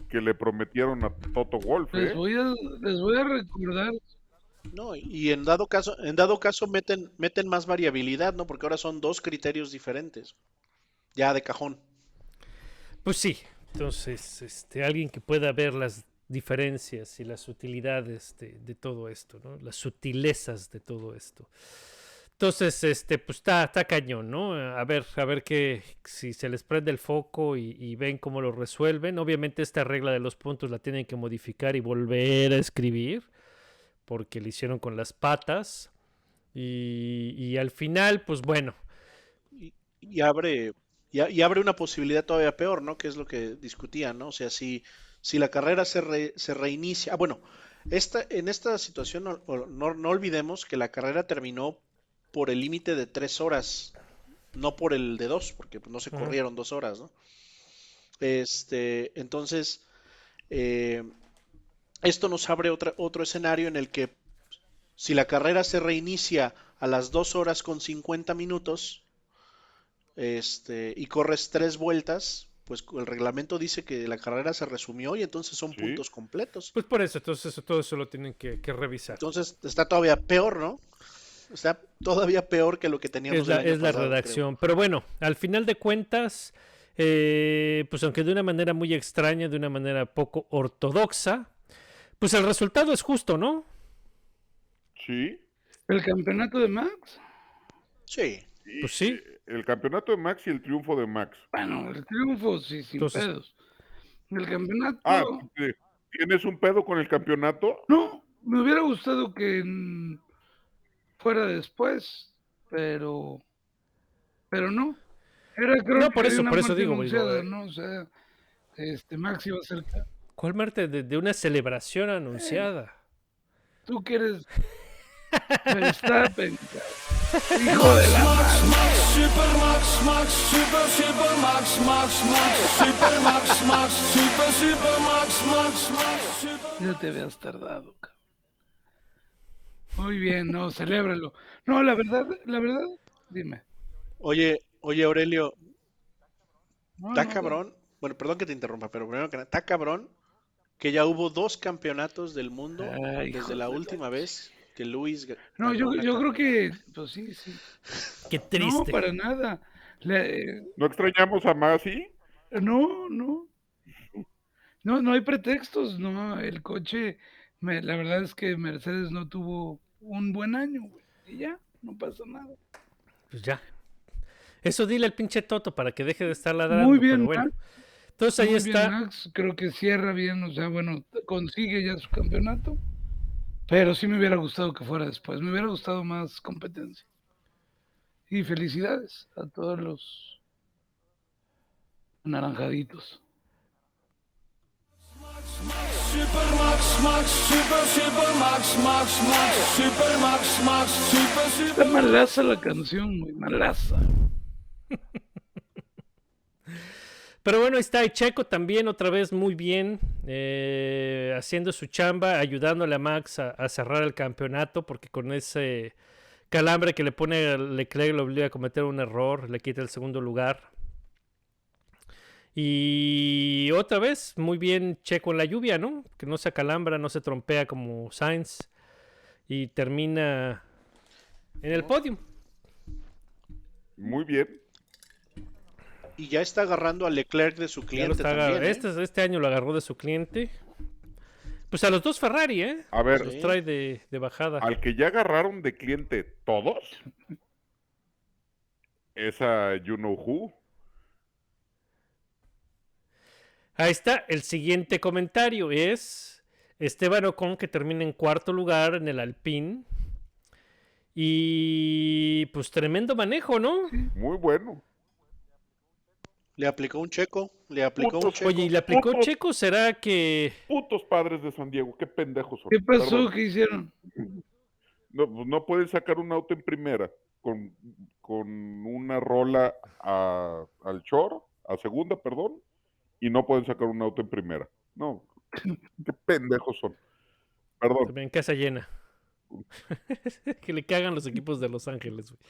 que le prometieron a Toto Wolf. Les ¿eh? voy a, les voy a recordar, No, y en dado caso, en dado caso meten, meten más variabilidad, ¿no? Porque ahora son dos criterios diferentes. Ya de cajón. Pues sí, entonces, este, alguien que pueda ver las diferencias y las utilidades de, de todo esto, ¿no? Las sutilezas de todo esto. Entonces, este, pues está, está cañón, ¿no? A ver, a ver que si se les prende el foco y, y ven cómo lo resuelven. Obviamente esta regla de los puntos la tienen que modificar y volver a escribir, porque lo hicieron con las patas. Y, y al final, pues bueno, Y abre, y, abre una posibilidad todavía peor, ¿no? Que es lo que discutían, ¿no? O sea, si, si la carrera se, re- se reinicia. Ah, bueno, esta, en esta situación no, no, no olvidemos que la carrera terminó por el límite de tres horas, no por el de dos, porque pues, no se corrieron dos horas, ¿no? Este, entonces, eh, esto nos abre otra, otro escenario en el que si la carrera se reinicia a las 2 horas con 50 minutos este, y corres tres vueltas, pues el reglamento dice que la carrera se resumió y entonces son Sí. puntos completos. pues por eso, entonces todo eso lo tienen que, que revisar. Entonces está todavía peor, ¿no? Está todavía peor que lo que teníamos es la, el año es la pasado, creo. redacción. Pero bueno, al final de cuentas, eh, pues aunque de una manera muy extraña, de una manera poco ortodoxa, pues el resultado es justo, ¿no? Sí. el campeonato de Max. Sí. Pues sí. Eh, El campeonato de Max y el triunfo de Max. Bueno, el triunfo, sí, sin Entonces- pedos. El campeonato, Ah, eh, ¿tienes un pedo con el campeonato? no, me hubiera gustado que fuera después, pero, pero no. Era creo No, por que eso- una por eso muerte digo, digo, anunciada, eh. ¿no? O sea, este Max iba a ser. ¿Cuál Marte? De, de una celebración anunciada. Tú quieres Verstappen. Hijo de la madre. Super Max, Max, Super, Super Max, Max, Max, Super Max, Max, Super, Super Max, Max, Max, Super. Ya te habías tardado, cabrón. Muy bien, no, celébralo. No, la verdad, la verdad, dime. Oye, oye Aurelio, No, está no, cabrón. Bueno, perdón que te interrumpa, pero primero que nada, está cabrón que ya hubo dos campeonatos del mundo Ay, desde la de la última vez que Luis. No, yo, yo creo que, pues sí, sí. Qué No, triste. para nada. La- eh, ¿No extrañamos a Masi? no, no. No, no hay pretextos, no. El coche, me- la verdad es que Mercedes no tuvo un buen año, güey. Y ya, no pasa nada. Pues ya. Eso dile al pinche Toto para que deje de estar ladrando. Muy bien, pero bueno. Max. Entonces ahí Muy bien, está. Max, creo que cierra bien, o sea, bueno, consigue ya su campeonato, pero sí me hubiera gustado que fuera después, me hubiera gustado más competencia. Y felicidades a todos los Super, Está malaza la canción, muy malaza. Pero bueno, ahí está. Y Checo también otra vez muy bien, eh, haciendo su chamba, ayudándole a Max a, a cerrar el campeonato, porque con ese calambre que le pone Leclerc lo obliga a cometer un error, le quita el segundo lugar. Y otra vez, muy bien Checo en la lluvia, ¿no? Que no se acalambra, no se trompea como Sainz. Y termina en el podio. Muy bien. Y ya está agarrando a Leclerc de su cliente también. ¿eh? este, este año lo agarró de su cliente. Pues a los dos Ferrari, ¿eh? A ver, Los trae de, de bajada. al que ya agarraron de cliente todos, esa You Know Who. Ahí está. El siguiente comentario es Esteban Ocon que termina en cuarto lugar en el Alpine. Y pues tremendo manejo, ¿no? Muy bueno. Le aplicó un checo, le aplicó un Putos. checo. Oye, ¿y le aplicó Puto. Checo? ¿Será que Putos padres de San Diego, qué pendejos son. ¿Qué pasó? Perdón. ¿Qué hicieron? No, pues no pueden sacar un auto en primera con, con una rola a- al short, a segunda, perdón, y no pueden sacar un auto en primera. No, qué pendejos son. Perdón, también casa llena? que le cagan los equipos de Los Ángeles. güey.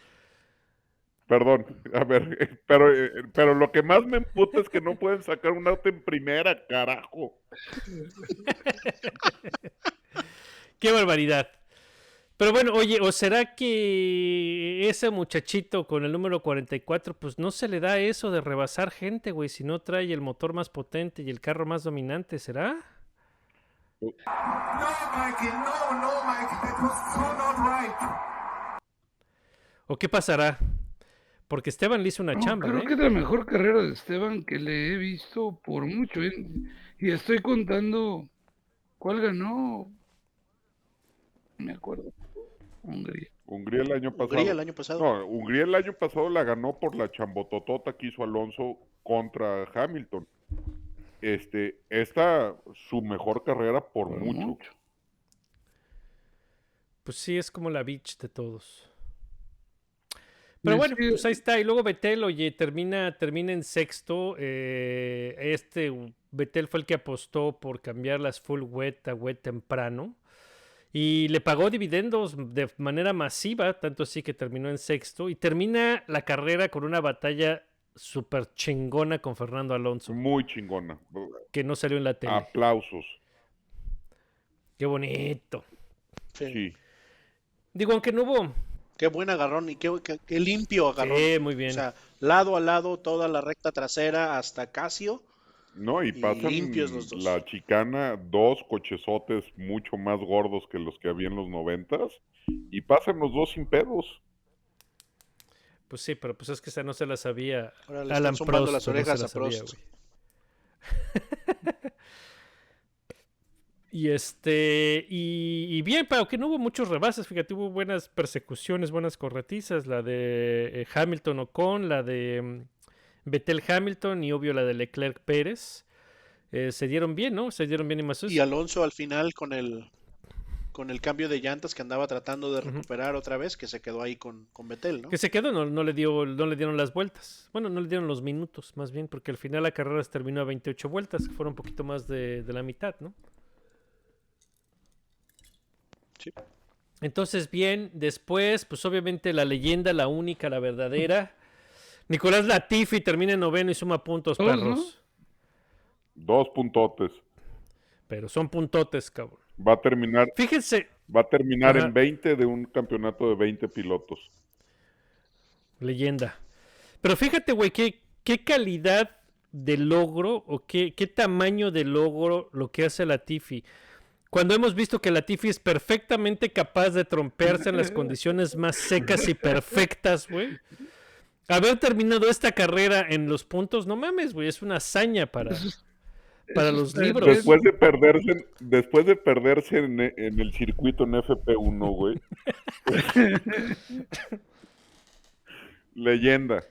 Perdón. A ver, pero, eh, pero lo que más me emputa es que no pueden sacar un auto en primera, carajo. Qué barbaridad. Pero bueno, oye, ¿o será que ese muchachito con el número 44, pues no se le da eso de rebasar gente, güey, si no trae el motor más potente y el carro más dominante, ¿será? No, Mikey, no, no, Mikey, that was so not right. ¿O qué pasará? Porque Esteban le hizo una No, chamba, creo ¿eh? que es la mejor carrera de Esteban que le he visto por mucho. ¿eh? Y estoy contando cuál ganó. No me acuerdo. Hungría. Hungría el año pasado. Hungría el año pasado. No, Hungría el año pasado la ganó por la chambototota que hizo Alonso contra Hamilton. Este, esta su mejor carrera por Por mucho. mucho. Pues sí, es como la bitch de todos. Pero bueno, pues ahí está. Y luego Betel, oye, termina, termina en sexto. eh, este Betel fue el que apostó por cambiar las full wet a wet temprano. Y le pagó dividendos de manera masiva, tanto así que terminó en sexto. Y termina la carrera con una batalla súper chingona con Fernando Alonso, Muy chingona. que no salió en la tele. Aplausos. Qué bonito. Sí. Sí. Digo, aunque no hubo. Qué buen agarrón y qué, qué- qué limpio agarrón. Sí, muy bien. O sea, lado a lado, toda la recta trasera hasta Casio. No, y Y pasan limpios los dos. la chicana, dos cochezotes mucho más gordos que los que había en los noventas, y pasan los dos sin pedos. Pues sí, pero pues es que esa no se la sabía. Ahora le Alan están Prost, las pero no se orejas la a sabía, Prost. güey. Y este, y, y bien, pero que no hubo muchos rebases, fíjate, hubo buenas persecuciones, buenas corretizas, la de eh, Hamilton Ocon, la de mm, Vettel Hamilton y obvio la de Leclerc Pérez. Eh, se dieron bien, ¿no? Se dieron bien y más. Y Alonso al final con el con el cambio de llantas que andaba tratando de recuperar otra vez, que se quedó ahí con, con Betel, ¿no? Que se quedó, no, no le dio, no le dieron las vueltas. Bueno, no le dieron los minutos, más bien, porque al final la carrera se terminó a 28 vueltas, que fueron un poquito más de, de la mitad, ¿no? Sí. Entonces, bien, después, pues obviamente la leyenda, la única, la verdadera. Nicolás Latifi termina en noveno y suma puntos, perros. Dos puntotes. Pero son puntotes, cabrón. Va a terminar, Fíjense, va a terminar Ajá. en 20 de un campeonato de 20 pilotos. leyenda. Pero fíjate, güey, qué, qué calidad de logro o qué, qué tamaño de logro lo que hace Latifi. Cuando hemos visto que Latifi es perfectamente capaz de trompearse en las condiciones más secas y perfectas, güey. Haber terminado esta carrera en los puntos, no mames, güey, es una hazaña para, para los libros. Después de perderse, después de perderse en, en el circuito en FP1, güey. Leyenda.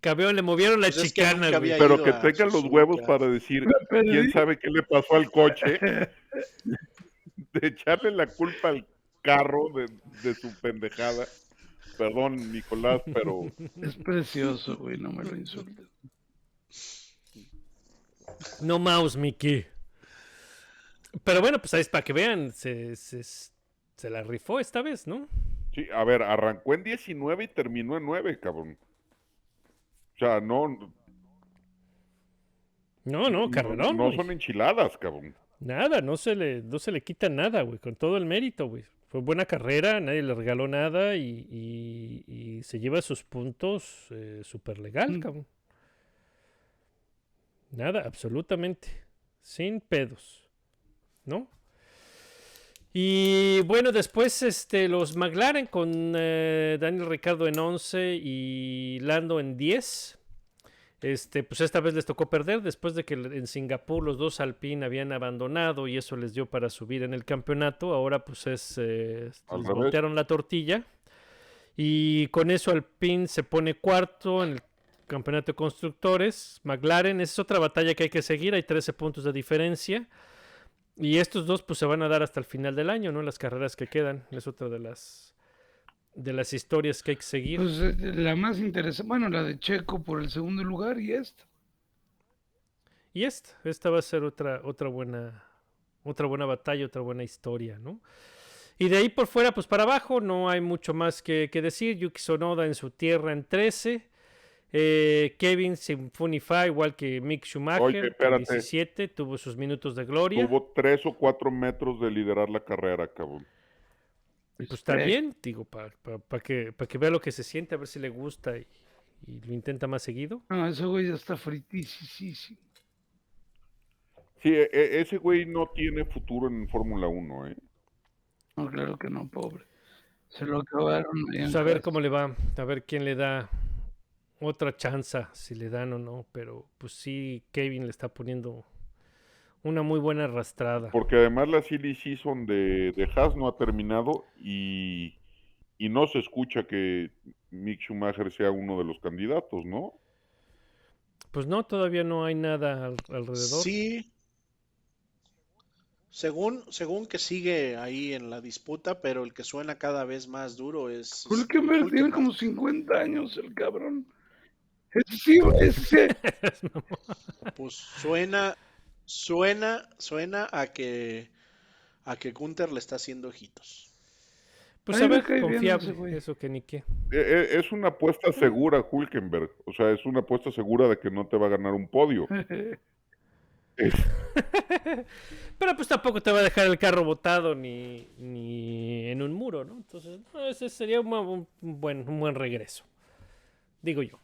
Cabrón, le movieron la Pues es que chicana, había Pero que tenga los Suzuka. huevos para decir quién sabe qué le pasó al coche. De echarle la culpa al carro de, de su pendejada. Perdón, Nicolás, pero Es precioso, güey, no me lo insultes. No mouse, Mickey. Pero bueno, pues ahí es para que vean, se, se, se la rifó esta vez, ¿no? sí, a ver, arrancó en 19 y terminó en 9, cabrón. O sea, no, no, No, no, carrerón. no güey. son enchiladas, cabrón. Nada, no se le, no se le quita nada, güey, con todo el mérito, güey. Fue buena carrera, nadie le regaló nada y, y- y se lleva sus puntos eh, súper legal, Mm. cabrón. Nada, absolutamente. Sin pedos. ¿No? Y bueno, después este, los McLaren con eh, Daniel Ricardo en 11 y Lando en 10. Este, pues esta vez les tocó perder después de que en Singapur los dos Alpine habían abandonado y eso les dio para subir en el campeonato. Ahora pues es eh, les voltearon la tortilla y con eso Alpine se pone cuarto en el campeonato de constructores. McLaren esa es otra batalla que hay que seguir. Hay 13 puntos de diferencia. Y estos dos pues se van a dar hasta el final del año, ¿no? Las carreras que quedan. Es otra de las de las historias que hay que seguir. Pues eh, la más interesante, bueno, la de Checo por el segundo lugar y esta. Y esta, esta va a ser otra, otra buena, otra buena batalla, otra buena historia, ¿no? Y de ahí por fuera, pues para abajo, no hay mucho más que, que decir. Yuki Sonoda en su tierra en 13. Eh, Kevin Sinfonify, igual que Mick Schumacher, Oye, en espérate. 17, tuvo sus minutos de gloria. Tuvo tres o cuatro metros de liderar la carrera, cabrón. Pues está bien, digo, para que, pa que vea lo que se siente, a ver si le gusta y, y lo intenta más seguido. No, ese güey ya está fritísimo. Sí, e- e- ese güey no tiene futuro en Fórmula 1, ¿eh? No, claro que no, pobre. Se lo acabaron. Pues a ver cómo le va, a ver quién le da otra chance, si le dan o no, pero pues sí, Kevin le está poniendo una muy buena arrastrada. Porque además la silly season de, de Haas no ha terminado y, y no se escucha que Mick Schumacher sea uno de los candidatos, ¿no? Pues no, todavía no hay nada al- alrededor. Sí. Según, según que sigue ahí en la disputa, pero el que suena cada vez más duro es. Hülkenberg tiene como 50 años el cabrón. Sí, ese, Pues suena, suena, suena a que a que Gunther le está haciendo ojitos. Pues A a ver, confiable, eso que ni qué. E- e- Es una apuesta segura, Hulkenberg. O sea, es una apuesta segura de que no te va a ganar un podio. Pero pues tampoco te va a dejar el carro botado ni, ni en un muro, ¿no? Entonces, no, ese sería un, un buen, un buen regreso. Digo yo,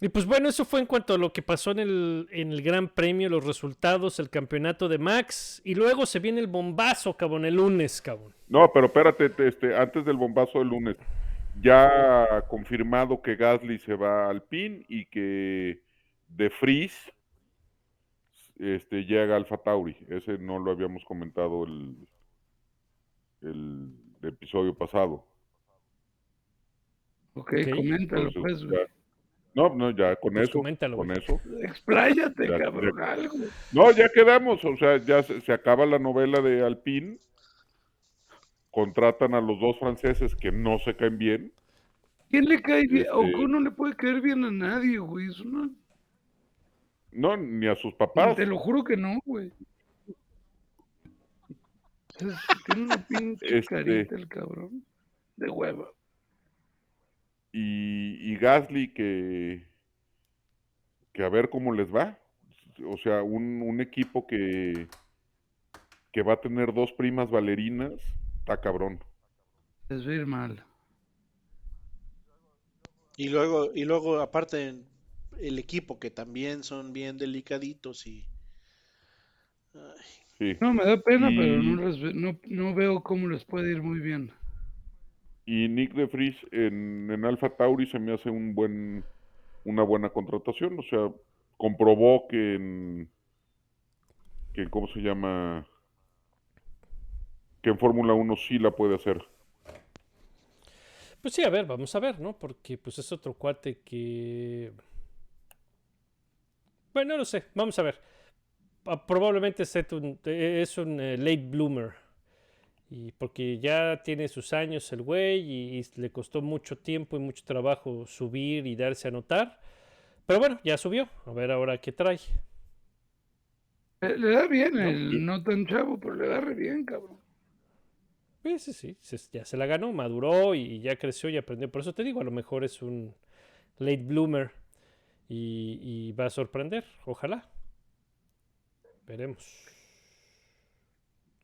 Y pues bueno, eso fue en cuanto a lo que pasó en el, en el Gran Premio, los resultados, el campeonato de Max. Y luego se viene el bombazo, cabrón, el lunes, cabrón. No, pero espérate, te- este, antes del bombazo del lunes, ya confirmado que Gasly se va al PIN y que De Vries este, llega al Tauri. Ese no lo habíamos comentado el, el episodio pasado. Ok, Ok. coméntalo pues, güey. ya- no, no, ya con Pues eso, coméntalo, con güey. eso. Expláyate, Ya, cabrón, ya. algo. No, ya quedamos, o sea, ya se, se acaba la novela de Alpine. Contratan a los dos franceses que no se caen bien. ¿Quién le cae bien? Este- Ocon no le puede caer bien a nadie, güey. Eso no- No, ni a sus papás. Te lo juro que no, güey. Tiene una pinche Este- carita el cabrón. De hueva. Y, y Gasly que, que a ver cómo les va. O sea, un, un equipo que, que va a tener dos primas bailarinas, está cabrón. A ir mal. Y luego, y luego aparte el equipo que también son bien delicaditos y ay, Sí. No, me da pena, Y- pero no, les ve- no, no veo cómo les puede ir muy bien. Y Nick de Vries en, en Alpha Tauri se me hace un buen, una buena contratación. O sea, comprobó que en, que ¿cómo se llama? Que en Fórmula 1 sí la puede hacer. Pues sí, a ver, vamos a ver, ¿no? Porque pues es otro cuate que... Bueno, no sé, vamos a ver. Ah, Probablemente sea un- es un eh, late bloomer. Y porque ya tiene sus años el güey y, y le costó mucho tiempo y mucho trabajo subir y darse a notar. Pero bueno, ya subió. A ver ahora qué trae. Eh, Le da bien No, el no tan chavo, pero le da re bien, cabrón. Sí, sí, sí, se- ya se la ganó, maduró y ya creció y aprendió. Por eso te digo, a lo mejor es un late bloomer y, y va a sorprender, ojalá. Veremos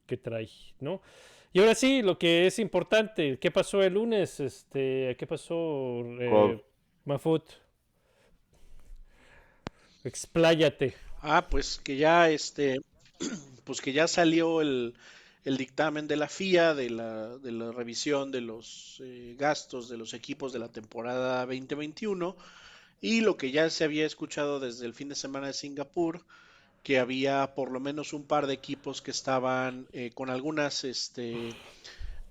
qué trae, ¿no? Y ahora sí, lo que es importante, ¿qué pasó el lunes? Este, ¿qué pasó, eh, Mafut? Expláyate. Ah, pues que ya este, pues que ya salió el, el dictamen de la FIA de la, de la revisión de los eh, gastos de los equipos de la temporada 2021 y lo que ya se había escuchado desde el fin de semana de Singapur, que había por lo menos un par de equipos que estaban eh, con algunas este,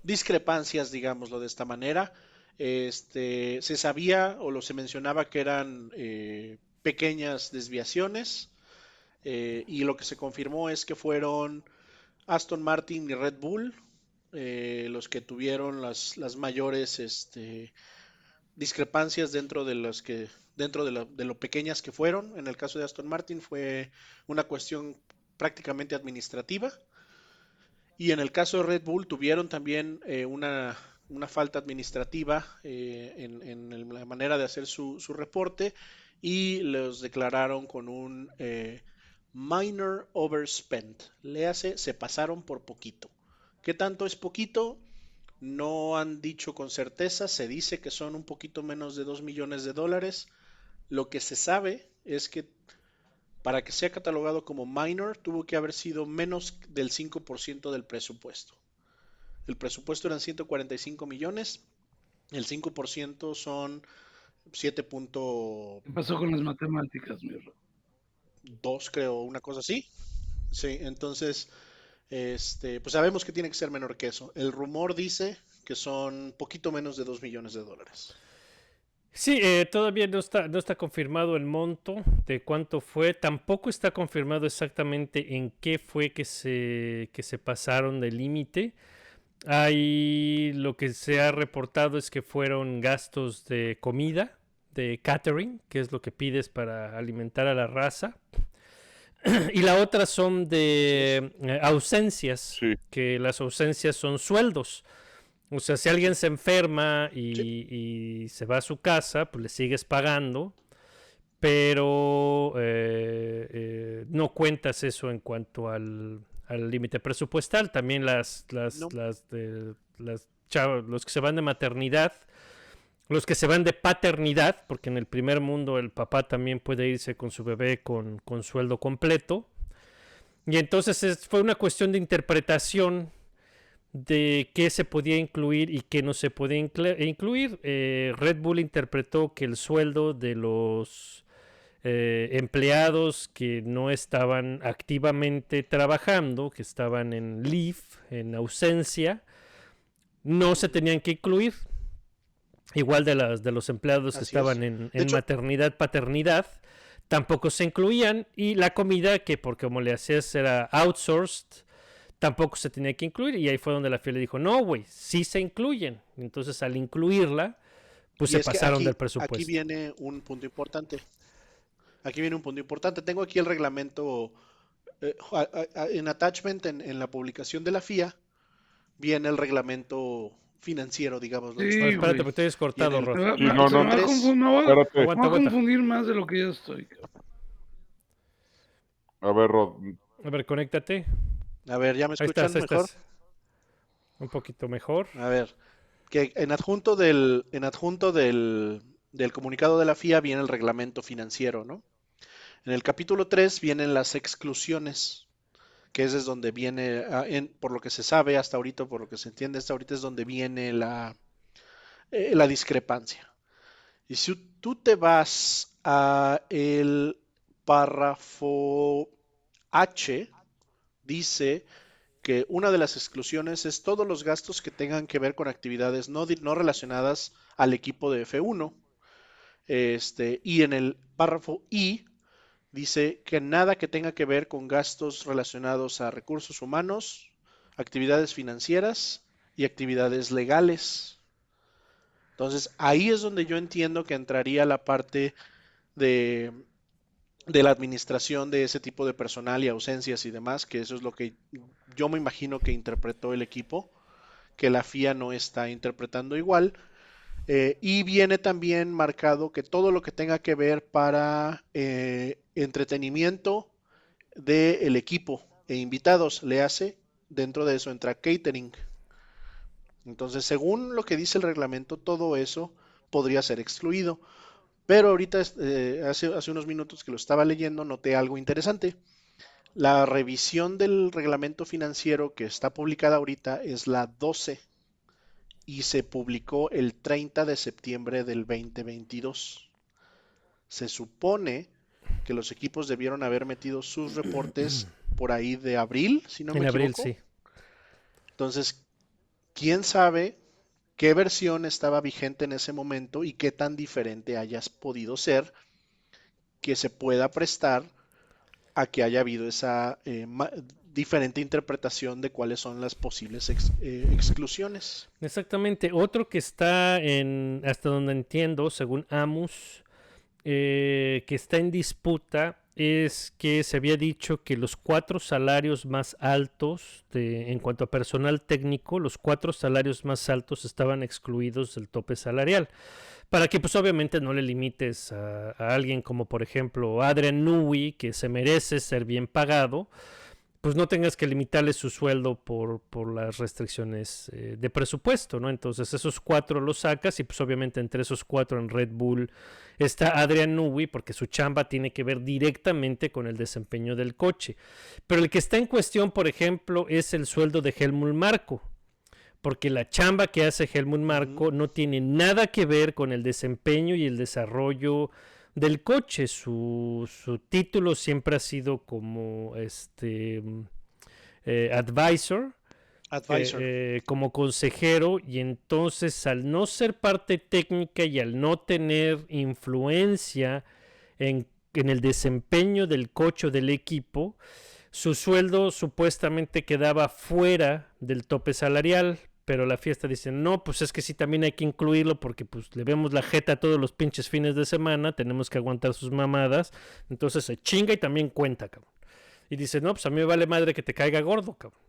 discrepancias, digámoslo de esta manera. Este, se sabía o lo se mencionaba que eran eh, pequeñas desviaciones eh, y lo que se confirmó es que fueron Aston Martin y Red Bull eh, los que tuvieron las, mayores este, discrepancias dentro de los que dentro de lo, de lo pequeñas que fueron. En el caso de Aston Martin fue una cuestión prácticamente administrativa. Y en el caso de Red Bull tuvieron también eh, una, una falta administrativa eh, en, la manera de hacer su, su reporte y los declararon con un eh, minor overspend. Le hace, se pasaron por poquito. ¿Qué tanto es poquito? No han dicho con certeza, se dice que son un poquito menos de 2 millones de dólares. Lo que se sabe es que para que sea catalogado como minor tuvo que haber sido menos del 5% del presupuesto. El presupuesto eran 145 millones, el 5% son 7.2 ¿Qué pasó con las matemáticas, mi Ro? creo, una cosa así. Sí, entonces, este, pues sabemos que tiene que ser menor que eso. El rumor dice que son poquito menos de 2 millones de dólares. Sí, eh, todavía no está, no está confirmado el monto de cuánto fue. Tampoco está confirmado exactamente en qué fue que se, que se pasaron del límite. Hay lo que se ha reportado es que fueron gastos de comida, de catering, que es lo que pides para alimentar a la raza. Y la otra son de eh, ausencias, Sí. que las ausencias son sueldos. O sea, si alguien se enferma y, y se va a su casa, pues le sigues pagando, pero eh, eh, no cuentas eso en cuanto al al límite presupuestal. También las, las, No. las de las los que se van de maternidad, los que se van de paternidad, porque en el primer mundo el papá también puede irse con su bebé con, con sueldo completo. Y entonces es- fue una cuestión de interpretación de qué se podía incluir y qué no se podía inclu- incluir. Eh, Red Bull interpretó que el sueldo de los eh, empleados que no estaban activamente trabajando, que estaban en leave, en ausencia, no se tenían que incluir. Igual de, las, de los empleados que estaban es. en, De en hecho- maternidad, paternidad, tampoco se incluían. Y la comida, que porque como le hacías era outsourced, tampoco se tenía que incluir. Y ahí fue donde la FIA le dijo, no, güey, sí se incluyen. Entonces al incluirla, pues Y se pasaron aquí- del presupuesto. Aquí viene un punto importante. Aquí viene un punto importante. Tengo aquí el reglamento eh, en attachment en, en la publicación de la FIA. viene el reglamento financiero, digamos. Sí, No, espérate, porque estoy descortado, el- Rob. Sí, no, se no, me va a confundir más de lo que ya estoy. A ver, Rod, A ver, conéctate. A ver, ¿ya me escuchan estás, mejor? estás. Un poquito mejor. A ver, que en adjunto del, en adjunto del, del comunicado de la FIA viene el reglamento financiero, ¿no? En el capítulo 3 vienen las exclusiones, que ese es donde viene, ah, en- por lo que se sabe hasta ahorita, por lo que se entiende hasta ahorita, es donde viene la, eh, la discrepancia. Y si tú te vas a el párrafo H, dice que una de las exclusiones es todos los gastos que tengan que ver con actividades no, no relacionadas al equipo de F1. Este, y en el párrafo I dice que nada que tenga que ver con gastos relacionados a recursos humanos, actividades financieras y actividades legales. Entonces, ahí es donde yo entiendo que entraría la parte de, de la administración de ese tipo de personal y ausencias y demás, que eso es lo que yo me imagino que interpretó el equipo, que la FIA no está interpretando igual. Eh, y viene también marcado que todo lo que tenga que ver para eh, entretenimiento del equipo e invitados le hace, dentro de eso entra catering. Entonces, según lo que dice el reglamento, todo eso podría ser excluido. Pero ahorita, eh, hace, hace unos minutos que lo estaba leyendo, noté algo interesante. La revisión del reglamento financiero que está publicada ahorita es la 12 y se publicó el 30 de septiembre del 2022. Se supone que los equipos debieron haber metido sus reportes por ahí de abril, si no me en abril, equivoco. sí. Entonces, quién sabe qué versión estaba vigente en ese momento y qué tan diferente hayas podido ser que se pueda prestar a que haya habido esa eh, diferente interpretación de cuáles son las posibles eh, exclusiones. Exactamente. Otro que está en, hasta donde entiendo, según Amus, eh, que está en disputa es que se había dicho que los cuatro salarios más altos de, en cuanto a personal técnico, los cuatro salarios más altos estaban excluidos del tope salarial. Para que pues obviamente no le limites a, alguien como por ejemplo Adrian Newey, que se merece ser bien pagado, pues no tengas que limitarle su sueldo por, por las restricciones eh, de presupuesto, ¿no? Entonces esos cuatro los sacas y pues obviamente entre esos cuatro en Red Bull está Adrian Newey porque su chamba tiene que ver directamente con el desempeño del coche. Pero el que está en cuestión, por ejemplo, es el sueldo de Helmut Marko. Porque la chamba que hace Helmut Marko no tiene nada que ver con el desempeño y el desarrollo del coche. Su, su título siempre ha sido como este eh, advisor, Advisor. eh, eh, como consejero, y entonces al no ser parte técnica y al no tener influencia en, en el desempeño del coche o del equipo, su sueldo supuestamente quedaba fuera del tope salarial, pero la fiesta dice, no, pues es que sí también hay que incluirlo porque pues le vemos la jeta todos los pinches fines de semana, tenemos que aguantar sus mamadas, entonces se chinga y también cuenta, cabrón. Y dice, no, pues a mí me vale madre que te caiga gordo, cabrón.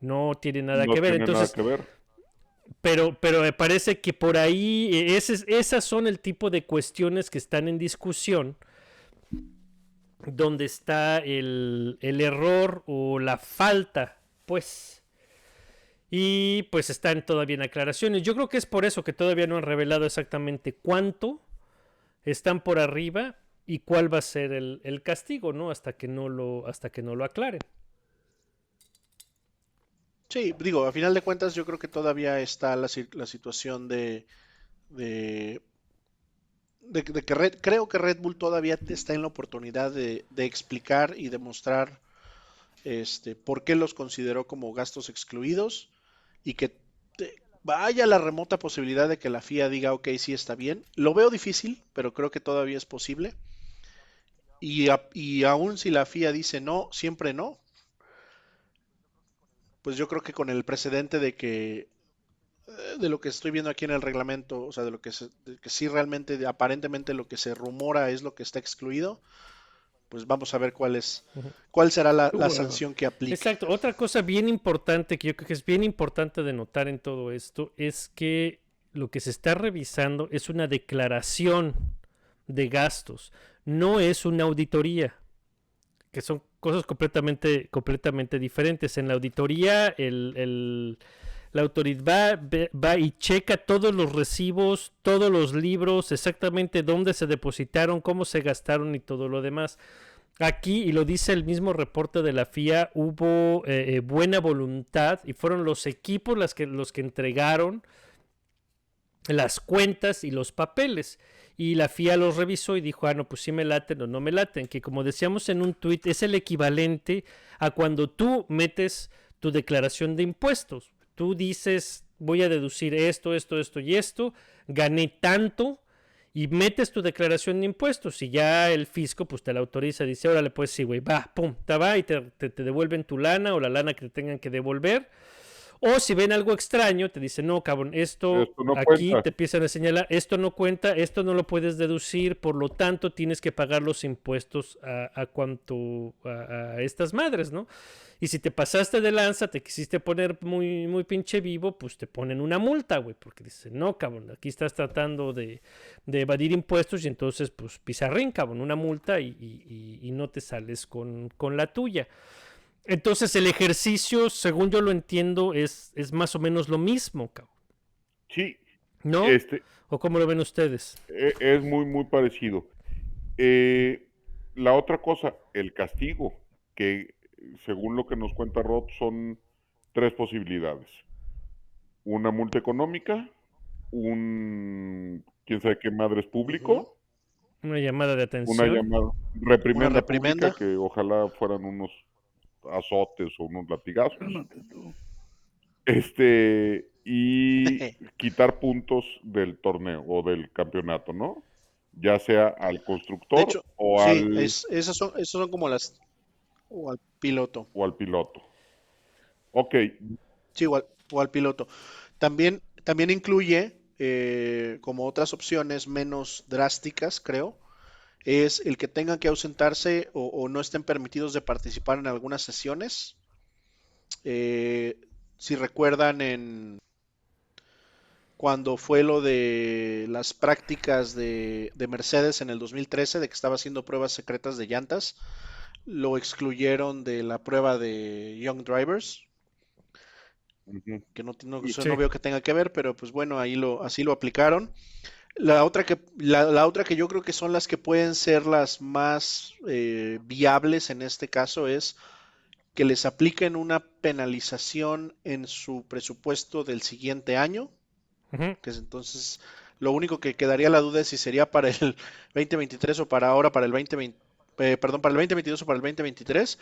No tiene nada no que ver, tiene entonces... nada que ver. Pero, pero me parece que por ahí ese- esas son el tipo de cuestiones que están en discusión, donde está el, el error o la falta, pues. Y pues están todavía en aclaraciones. Yo creo que es por eso que todavía no han revelado exactamente cuánto están por arriba y cuál va a ser el, el castigo, ¿no? Hasta que no lo, hasta que no lo aclaren. Sí, digo, a final de cuentas yo creo que todavía está la, la situación de, de, de- de que Red- creo que Red Bull todavía está en la oportunidad de, de explicar y demostrar este, por qué los consideró como gastos excluidos y que vaya la remota posibilidad de que la FIA diga, ok, sí está bien. Lo veo difícil, pero creo que todavía es posible. Y, a- y aún si la FIA dice no, siempre no, pues yo creo que con el precedente de que eh, de lo que estoy viendo aquí en el reglamento, o sea, de lo que, se- de que sí realmente, aparentemente lo que se rumora es lo que está excluido, pues vamos a ver cuál es, cuál será la, sanción que aplique. Exacto. Otra cosa bien importante que yo creo que es bien importante de notar en todo esto es que lo que se está revisando es una declaración de gastos, no es una auditoría, que son cosas completamente, completamente diferentes. En la auditoría, el, el- la autoridad va, y checa todos los recibos, todos los libros, exactamente dónde se depositaron, cómo se gastaron y todo lo demás. Aquí, y lo dice el mismo reporte de la FIA, hubo eh, eh, buena voluntad y fueron los equipos que, los que entregaron las cuentas y los papeles. Y la FIA los revisó y dijo, ah, no, pues sí me laten o no me laten. Que como decíamos en un tuit, es el equivalente a cuando tú metes tu declaración de impuestos. Tú dices, voy a deducir esto, esto, esto y esto, gané tanto y metes tu declaración de impuestos y ya el fisco pues te la autoriza, dice, órale pues sí, güey, va, pum, te va y te, te- te devuelven tu lana o la lana que te tengan que devolver. O si ven algo extraño, te dicen, no, cabrón, esto, Esto no aquí cuenta. te empiezan a señalar, esto no cuenta, esto no lo puedes deducir, por lo tanto tienes que pagar los impuestos a, a cuanto a, a estas madres, ¿no? Y si te pasaste de lanza, te quisiste poner muy, muy pinche vivo, pues te ponen una multa, güey, porque dicen, no, cabrón, aquí estás tratando de, de evadir impuestos y entonces, pues, pizarrín, cabrón, una multa y, y- y- y no te sales con, con la tuya. Entonces el ejercicio, según yo lo entiendo, es, es más o menos lo mismo, cabrón. Sí, ¿No? este, ¿O cómo lo ven ustedes? e- es muy, muy parecido. Eh, la otra cosa, el castigo, que según lo que nos cuenta Rod, son tres posibilidades. Una multa económica, un quién sabe qué madre es público, Una llamada de una atención. llamada reprimenda, Una reprimenda. pública, que ojalá fueran unos azotes o unos latigazos. Este, y quitar puntos del torneo o del campeonato, ¿no? Ya sea al constructor hecho, o, sí, al, es- esas son, esas son como las, o al piloto. o al piloto. Ok, Sí, o al, o al piloto. También, también incluye, eh, como otras opciones menos drásticas, creo, es el que tengan que ausentarse o, o no estén permitidos de participar en algunas sesiones. Eh, si recuerdan en cuando fue lo de las prácticas de, de Mercedes en el 2013, de que estaba haciendo pruebas secretas de llantas, lo excluyeron de la prueba de Young Drivers que no, no, Sí. no veo que tenga que ver, pero pues bueno, ahí lo, así lo aplicaron. La otra que, la, la otra que yo creo que son las que pueden ser las más eh, viables en este caso es que les apliquen una penalización en su presupuesto del siguiente año, que es entonces lo único que quedaría la duda es si sería para el 2023 o para ahora, para el 2020, eh, perdón, para el 2022 o para el 2023.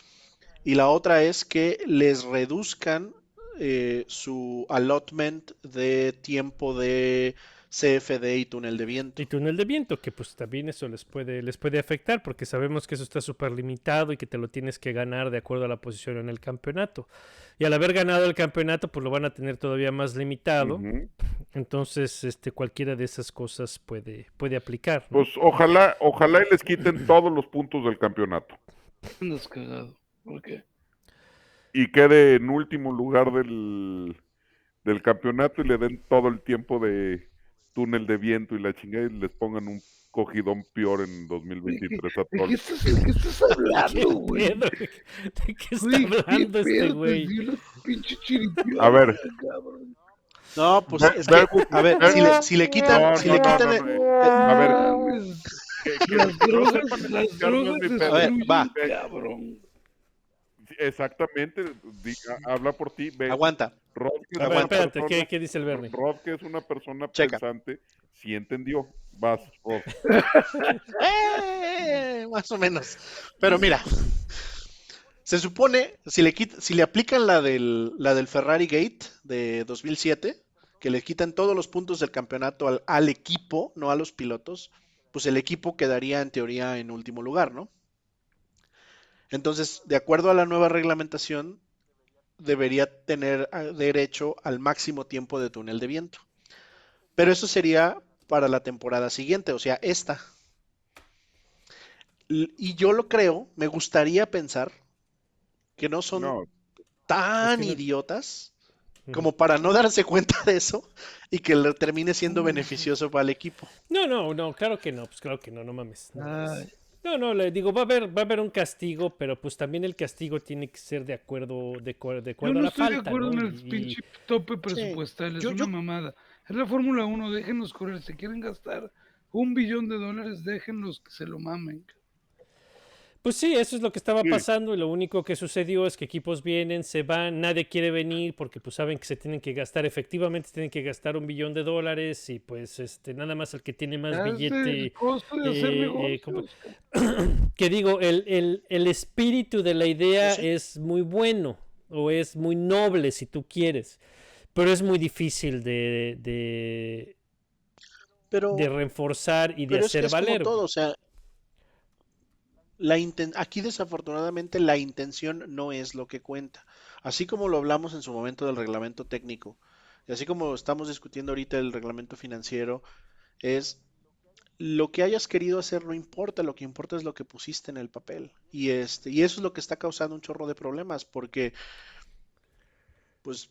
Y la otra es que les reduzcan eh, su allotment de tiempo de CFD y túnel de viento. Y túnel de viento, que pues también eso les puede, les puede afectar, porque sabemos que eso está súper limitado y que te lo tienes que ganar de acuerdo a la posición en el campeonato. Y al haber ganado el campeonato, pues lo van a tener todavía más limitado. Entonces, este, cualquiera de esas cosas puede, puede aplicar. ¿no? Pues ojalá, ojalá y les quiten todos los puntos del campeonato Andas cagado. ¿Por qué? y quede en último lugar del, del campeonato y le den todo el tiempo de túnel de viento y la chingada y les pongan un cogidón peor en 2023 a ¿De qué todos. estás, de qué estás ¿Qué hablando, güey? ¿De qué está ¿qué hablando este güey? A ver. cabrón. No, pues es que, a ver, ve- si le, si le quitan, No, si no, le no, quitan, no, el- no. A ver, que- que Las drogas, las drogas. A ver, va. cabrón. Exactamente, di- habla por ti, ve. aguanta. Rod, que es A ver, una espérate, ¿qué, persona- qué dice el Bernie? Rod, que es una persona Checa. pensante, sí entendió. Vas, Rod. Eh, más o menos. Pero mira, se supone, si le quit- si le aplican la del, la del Ferrari Gate de 2007, que le quitan todos los puntos del campeonato al, al equipo, no a los pilotos, pues el equipo quedaría en teoría en último lugar, ¿no? Entonces, de acuerdo a la nueva reglamentación, debería tener ah, derecho al máximo tiempo de túnel de viento. Pero eso sería para la temporada siguiente, o sea, esta. Y yo lo creo, me gustaría pensar que no son No, tan Es que no- idiotas como para no darse cuenta de eso y que le termine siendo Mm. beneficioso para el equipo. No, no, no, claro que no, pues claro que no, no mames. No, mames. No, no, le digo, va a haber, va a haber un castigo, pero pues también el castigo tiene que ser de acuerdo, de, de Yo acuerdo a no la estoy de falta, acuerdo ¿no? en el Y- pinche tope presupuestal, es Yo- una yo- mamada. Es la Fórmula 1, déjenos correr. Si quieren gastar un billón de dólares, déjenlos que se lo mamen. Pues sí, eso es lo que estaba pasando y lo único que sucedió es que equipos vienen, se van, nadie quiere venir porque pues saben que se tienen que gastar, efectivamente tienen que gastar un billón de dólares y pues este nada más el que tiene más es billete de eh, eh, como- que digo, el, el- el espíritu de la idea sí. es muy bueno o es muy noble si tú quieres, pero es muy difícil de, de, Pero, de reforzar y de pero es que hacer es como valer. todo, o sea, la aquí desafortunadamente la intención no es lo que cuenta. Así como lo hablamos en su momento del reglamento técnico, y así como estamos discutiendo ahorita el reglamento financiero, es lo que hayas querido hacer no importa, lo que importa es lo que pusiste en el papel. Y este, y eso es lo que está causando un chorro de problemas, porque pues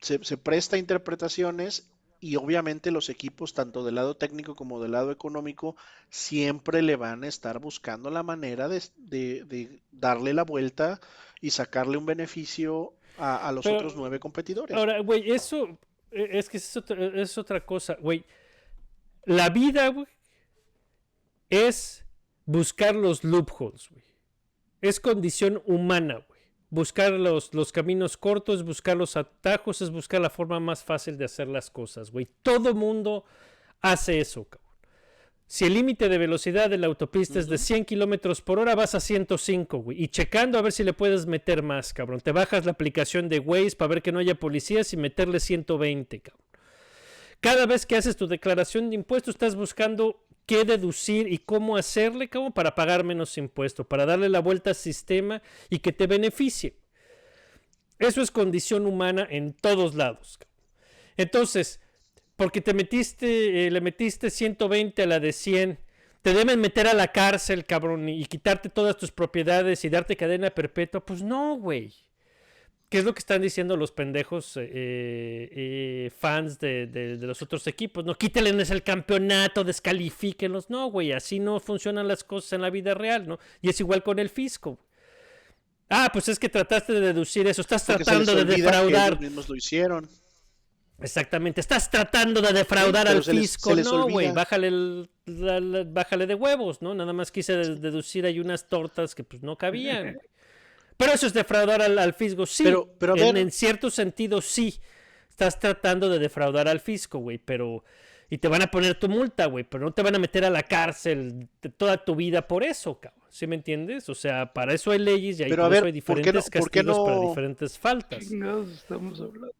se, se presta interpretaciones y obviamente los equipos, tanto del lado técnico como del lado económico, siempre le van a estar buscando la manera de, de- de darle la vuelta y sacarle un beneficio a, a los Pero- otros nueve competidores. Ahora, güey, eso eh, es que es otra, es otra cosa, güey. La vida, güey, es buscar los loopholes, güey. Es condición humana, güey. Buscar los, los caminos cortos, buscar los atajos, es buscar la forma más fácil de hacer las cosas, güey. Todo mundo hace eso, cabrón. Si el límite de velocidad de la autopista es de 100 kilómetros por hora, vas a 105, güey. Y checando a ver si le puedes meter más, cabrón. Te bajas la aplicación de Waze para ver que no haya policías y meterle 120, cabrón. Cada vez que haces tu declaración de impuestos, estás buscando qué deducir y cómo hacerle, cabrón, para pagar menos impuesto, para darle la vuelta al sistema y que te beneficie. Eso es condición humana en todos lados. Entonces, porque te metiste, eh, le metiste 120 a la de 100, te deben meter a la cárcel, cabrón, y quitarte todas tus propiedades y darte cadena perpetua. Pues no, güey. ¿Qué es lo que están diciendo los pendejos eh, eh, fans de, de- de los otros equipos? No, quítenles el campeonato, descalifíquenlos. No, güey, así no funcionan las cosas en la vida real, ¿no? Y es igual con el fisco. Ah, pues es que trataste de deducir eso. Estás Porque tratando de defraudar. ellos mismos lo hicieron. Exactamente, estás tratando de defraudar al fisco. les no, güey, bájale, el- la- la- bájale de huevos, ¿no? Nada más quise de- deducir ahí unas tortas que pues no cabían. Pero eso es defraudar al, al fisco, sí. Pero- pero a en, ver- en cierto sentido, sí. Estás tratando de defraudar al fisco, güey, pero... Y te van a poner tu multa, güey, pero no te van a meter a la cárcel de toda tu vida por eso, cabrón. ¿Sí me entiendes? O sea, para eso hay leyes y hay, Pero a por eso ver, hay ¿por qué no- diferentes por qué castigos para diferentes faltas. Chingados estamos hablando.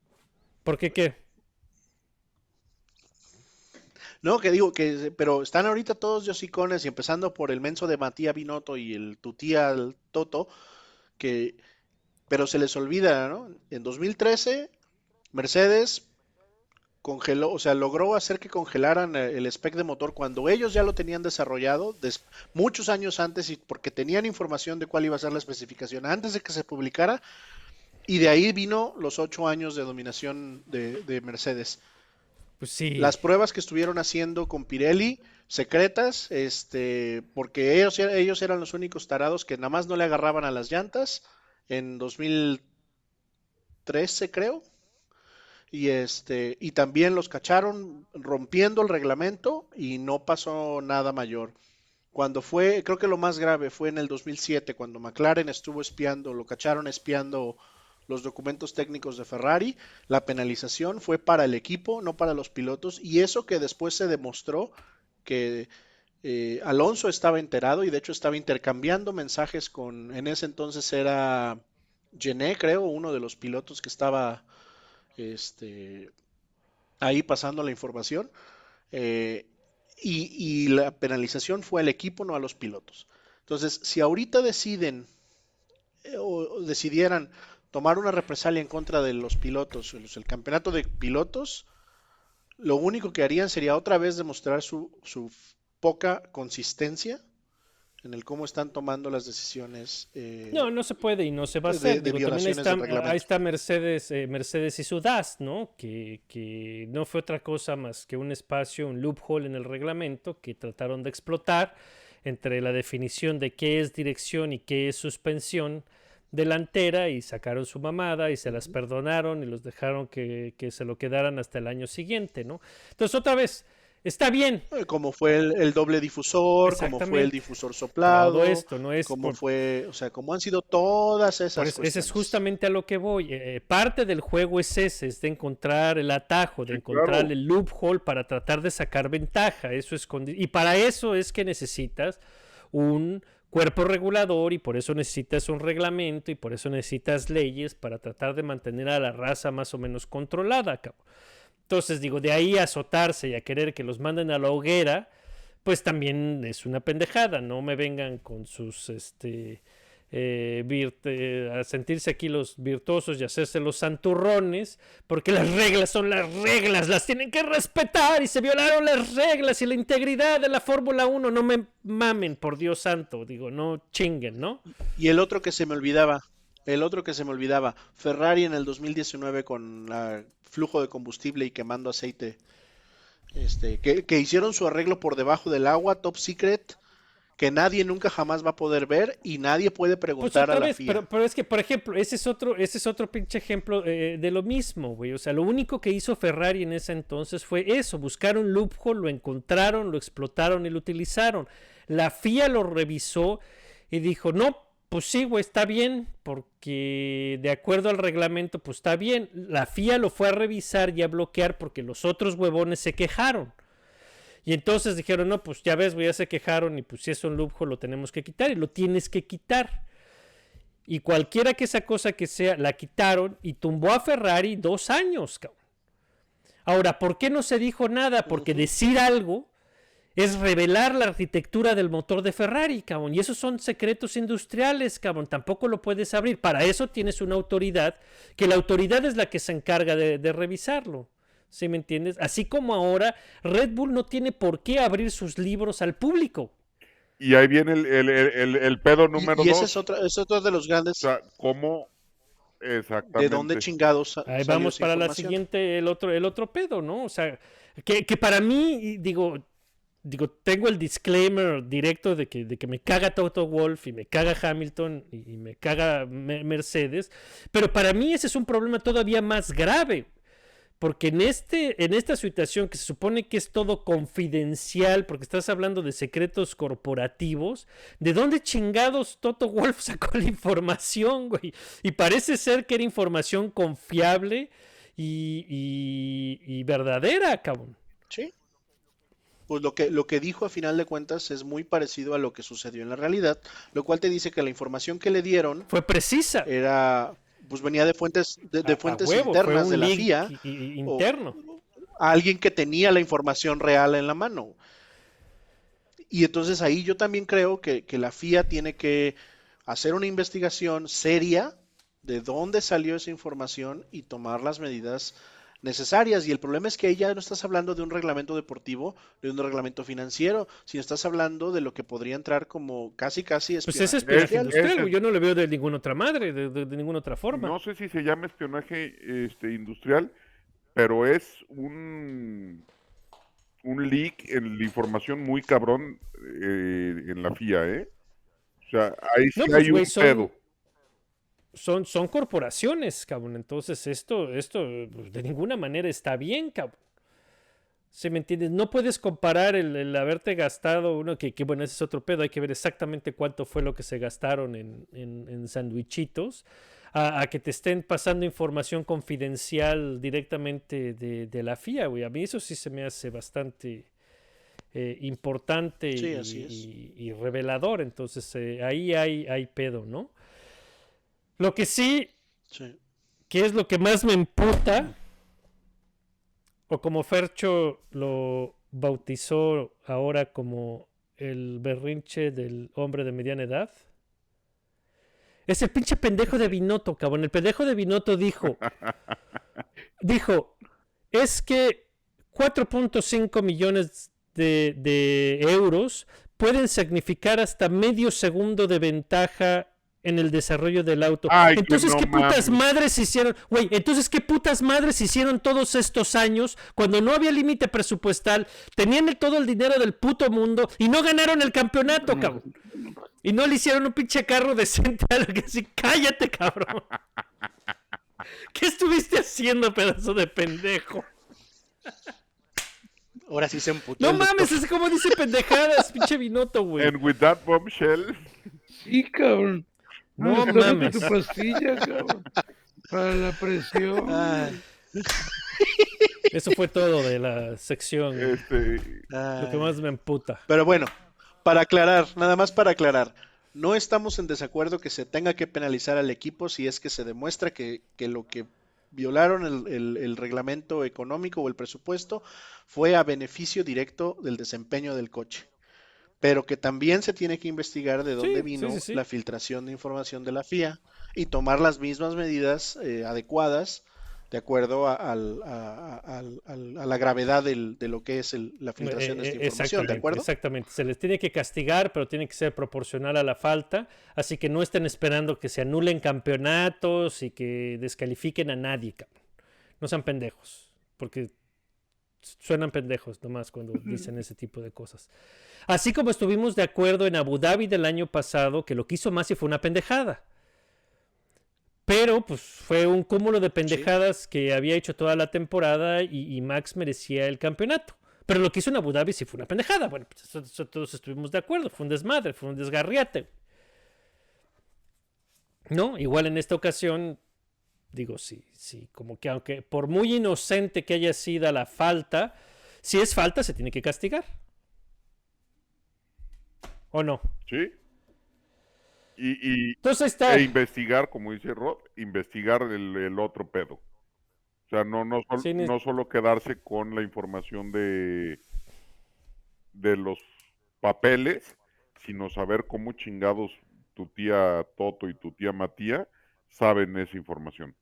¿Por qué qué? No, que digo que, pero están ahorita todos yosicones y empezando por el menso de Matías Binotto y el tu tía el Toto, que, pero se les olvida, ¿no? En 2013, Mercedes congeló, o sea, logró hacer que congelaran eh, el spec de motor cuando ellos ya lo tenían desarrollado des- muchos años antes y porque tenían información de cuál iba a ser la especificación antes de que se publicara y de ahí vino los ocho años de dominación de, de Mercedes. Pues sí. Las pruebas que estuvieron haciendo con Pirelli, secretas, este, porque ellos, ellos eran los únicos tarados que nada más no le agarraban a las llantas en 2013, creo. Y este, y también los cacharon rompiendo el reglamento y no pasó nada mayor. Cuando fue, creo que lo más grave fue en el 2007, cuando McLaren estuvo espiando, lo cacharon espiando los documentos técnicos de Ferrari. La penalización fue para el equipo, no para los pilotos, y eso que después se demostró que eh, Alonso estaba enterado y de hecho estaba intercambiando mensajes con, en ese entonces era Gené, creo, uno de los pilotos que estaba este, ahí pasando la información. eh, y, la penalización fue al equipo, no a los pilotos. Entonces, si ahorita deciden eh, o, decidieran tomar una represalia en contra de los pilotos, el campeonato de pilotos, lo único que harían sería otra vez demostrar su, su poca consistencia en el cómo están tomando las decisiones. eh, No, no se puede y no se va a de- hacer. de Digo, también ahí está, ahí está Mercedes, eh, Mercedes y su DAS, ¿no? Que, que no fue otra cosa más que un espacio, un loophole en el reglamento que trataron de explotar entre la definición de qué es dirección y qué es suspensión delantera y sacaron su mamada y se las perdonaron y los dejaron que, que se lo quedaran hasta el año siguiente, ¿no? Entonces, otra vez, está bien, eh, como fue el, el doble difusor, como fue el difusor soplado, todo esto, no es como por- fue, o sea, como han sido todas esas eso- ese es justamente a lo que voy. Eh, parte del juego es ese, es de encontrar el atajo, de Sí, encontrar claro. el loophole para tratar de sacar ventaja. Eso es condi- y para eso es que necesitas un cuerpo regulador y por eso necesitas un reglamento y por eso necesitas leyes para tratar de mantener a la raza más o menos controlada. Entonces digo, de ahí a azotarse y a querer que los manden a la hoguera, pues también es una pendejada. No me vengan con sus este eh, eh, a sentirse aquí los virtuosos y hacerse los santurrones, porque las reglas son las reglas, las tienen que respetar y se violaron las reglas y la integridad de la Fórmula 1. No me mamen, por Dios santo, digo, no chinguen, ¿no? Y el otro que se me olvidaba, el otro que se me olvidaba, Ferrari en el 2019 con flujo de combustible y quemando aceite, este, que, que hicieron su arreglo por debajo del agua, top secret, que nadie nunca jamás va a poder ver y nadie puede Pues preguntar a la vez, FIA. pero, pero es que, por ejemplo, ese es otro, ese es otro pinche ejemplo eh, de lo mismo, güey. O sea, lo único que hizo Ferrari en ese entonces fue eso, buscar un loophole, lo encontraron, lo explotaron y lo utilizaron. La FIA lo revisó y dijo, no, pues sí, güey, está bien, porque de acuerdo al reglamento, pues está bien. La FIA lo fue a revisar y a bloquear porque los otros huevones se quejaron. Y entonces dijeron, no, pues ya ves, ya se quejaron y pues si es un loophole lo tenemos que quitar y lo tienes que quitar. Y cualquiera que esa cosa que sea, la quitaron y tumbó a Ferrari dos años, cabrón. Ahora, ¿por qué no se dijo nada? Porque decir algo es revelar la arquitectura del motor de Ferrari, cabrón. Y esos son secretos industriales, cabrón. Tampoco lo puedes abrir. Para eso tienes una autoridad, que la autoridad es la que se encarga de, de revisarlo. ¿Sí me entiendes? Así como ahora Red Bull no tiene por qué abrir sus libros al público. Y ahí viene el, el, el, el- el pedo Y, número y ese dos. es otro, es otro de los grandes, O sea, ¿cómo? Exactamente. de dónde chingados Ahí salió vamos esa para la siguiente, el otro, el otro pedo, ¿no? O sea, que, que para mí, digo, digo, tengo el disclaimer directo de que, de que me caga Toto Wolf y me caga Hamilton y, y me caga Me- Mercedes, pero para mí ese es un problema todavía más grave. Porque en, este, en esta situación que se supone que es todo confidencial, porque estás hablando de secretos corporativos, ¿de dónde chingados Toto Wolf sacó la información, güey? Y parece ser que era información confiable y, y- y verdadera, cabrón. Sí. Pues lo que, lo que dijo a final de cuentas es muy parecido a lo que sucedió en la realidad, lo cual te dice que la información que le dieron Fue precisa. era, pues venía de fuentes, de, fuentes huevo, internas de la FIA, o- a alguien que tenía la información real en la mano. Y entonces ahí yo también creo que, que la FIA tiene que hacer una investigación seria de dónde salió esa información y tomar las medidas necesarias. Y el problema es que ahí ya no estás hablando de un reglamento deportivo, de un reglamento financiero, sino estás hablando de lo que podría entrar como casi casi Pues espionaje ese es espionaje industrial. Yo no lo veo de ninguna otra madre, de, de- de ninguna otra forma. No sé si se llama espionaje este, industrial, pero es un, un leak en la información muy cabrón eh, en la FIA, ¿eh? O sea, ahí sí No, pues, hay un son- pedo. Son, son corporaciones, cabrón. Entonces, esto, esto pues, de ninguna manera está bien, cabrón. ¿Sí me entiendes? No puedes comparar el, el haberte gastado uno que, que, bueno, ese es otro pedo. Hay que ver exactamente cuánto fue lo que se gastaron en, en, en sandwichitos. A, a que te estén pasando información confidencial directamente de, de la FIA, güey. A mí eso sí se me hace bastante eh, importante Sí, y, así es. y- y revelador. Entonces, eh, ahí hay, hay pedo, ¿no? Lo que sí, Sí. que es lo que más me emputa, o como Fercho lo bautizó ahora como el berrinche del hombre de mediana edad, es el pinche pendejo de Binotto, cabrón. El pendejo de Binotto dijo, dijo, es que 4.5 millones de, de euros pueden significar hasta medio segundo de ventaja en el desarrollo del auto. Ay, entonces, no ¿qué putas madres hicieron? Güey, entonces, ¿qué putas madres hicieron todos estos años cuando no había límite presupuestal? Tenían el- todo el dinero del puto mundo y no ganaron el campeonato, cabrón. Y no le hicieron un pinche carro decente a lo que así, cállate, cabrón. ¿Qué estuviste haciendo, pedazo de pendejo? Ahora sí se emputó. No mames, es como dice pendejadas, pinche Vinoto, güey. And with that bombshell, Sí, cabrón. No mames. tu pastilla, cabrón. Para la presión. Eso fue todo de la sección. este, Lo que más me emputa. Pero bueno, para aclarar, nada más para aclarar, no estamos en desacuerdo que se tenga que penalizar al equipo si es que se demuestra que, que lo que violaron el, el- el reglamento económico o el presupuesto fue a beneficio directo del desempeño del coche. Pero que también se tiene que investigar de dónde Sí, vino sí, sí, sí. la filtración de información de la FIA y tomar las mismas medidas eh, adecuadas de acuerdo a, la gravedad del- de lo que es el- la filtración de Eh, esta eh, información, ¿de acuerdo? Exactamente. Se les tiene que castigar, pero tiene que ser proporcional a la falta. Así que no estén esperando que se anulen campeonatos y que descalifiquen a nadie, cabrón. No sean pendejos. Porque suenan pendejos nomás cuando dicen ese tipo de cosas. Así como estuvimos de acuerdo en Abu Dhabi del año pasado, que lo que hizo Masi fue una pendejada. Pero pues fue un cúmulo de pendejadas que había hecho toda la temporada y, y Max merecía el campeonato. Pero lo que hizo en Abu Dhabi sí fue una pendejada. Bueno, pues eso- eso todos estuvimos de acuerdo. Fue un desmadre, fue un desgarriate. ¿No? Igual en esta ocasión, digo, sí, sí, como que aunque por muy inocente que haya sido la falta, si es falta se tiene que castigar. ¿O no? ¿sí? Y, y Entonces está. e investigar, como dice Rod, investigar el, el otro pedo. O sea, no, no, sol- Sí, ni- no solo quedarse con la información de, de los papeles, sino saber cómo chingados tu tía Toto y tu tía Matía saben esa información.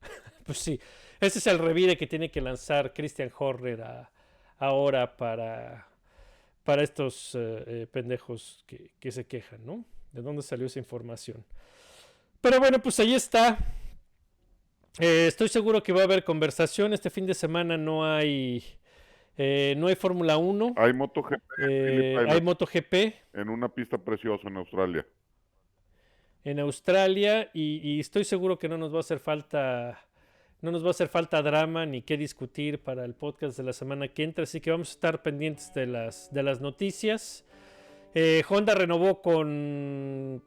Pues sí, ese es el revire que tiene que lanzar Christian Horner a- ahora para, para estos eh, eh, pendejos que, que se quejan, ¿no? ¿De dónde salió esa información? Pero bueno, pues ahí está. Eh, estoy seguro que va a haber conversación. Este fin de semana no hay, eh, no hay Fórmula 1. Hay MotoGP eh, hay MotoGP en una pista preciosa en Australia. En Australia y, estoy seguro que no nos va a hacer falta no nos va a hacer falta drama ni qué discutir para el podcast de la semana que entra así que vamos a estar pendientes de las de las noticias. Eh, Honda renovó con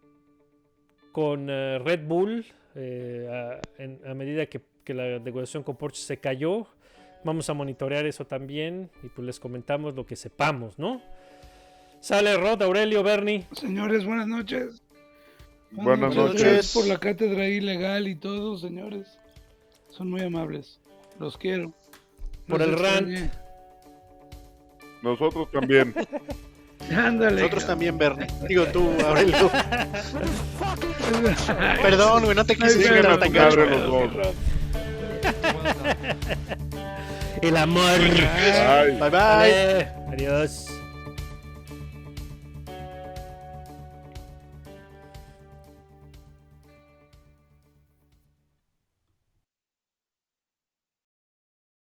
con eh, Red Bull eh, a, en- a medida que, que la negociación con Porsche se cayó. Vamos a monitorear eso también y pues les comentamos lo que sepamos no sale Rod Aurelio Bernie. Señores, buenas noches. Buenas noches. Gracias por la cátedra ilegal y todo, señores. Son muy amables. Los quiero. Por el rant. extrañé. Nosotros también. Ándale. Nosotros cabrón. también, Bernie. Digo tú, Aurelio. Perdón, güey, no te quise decir pero tan el amor. Bye bye. Adiós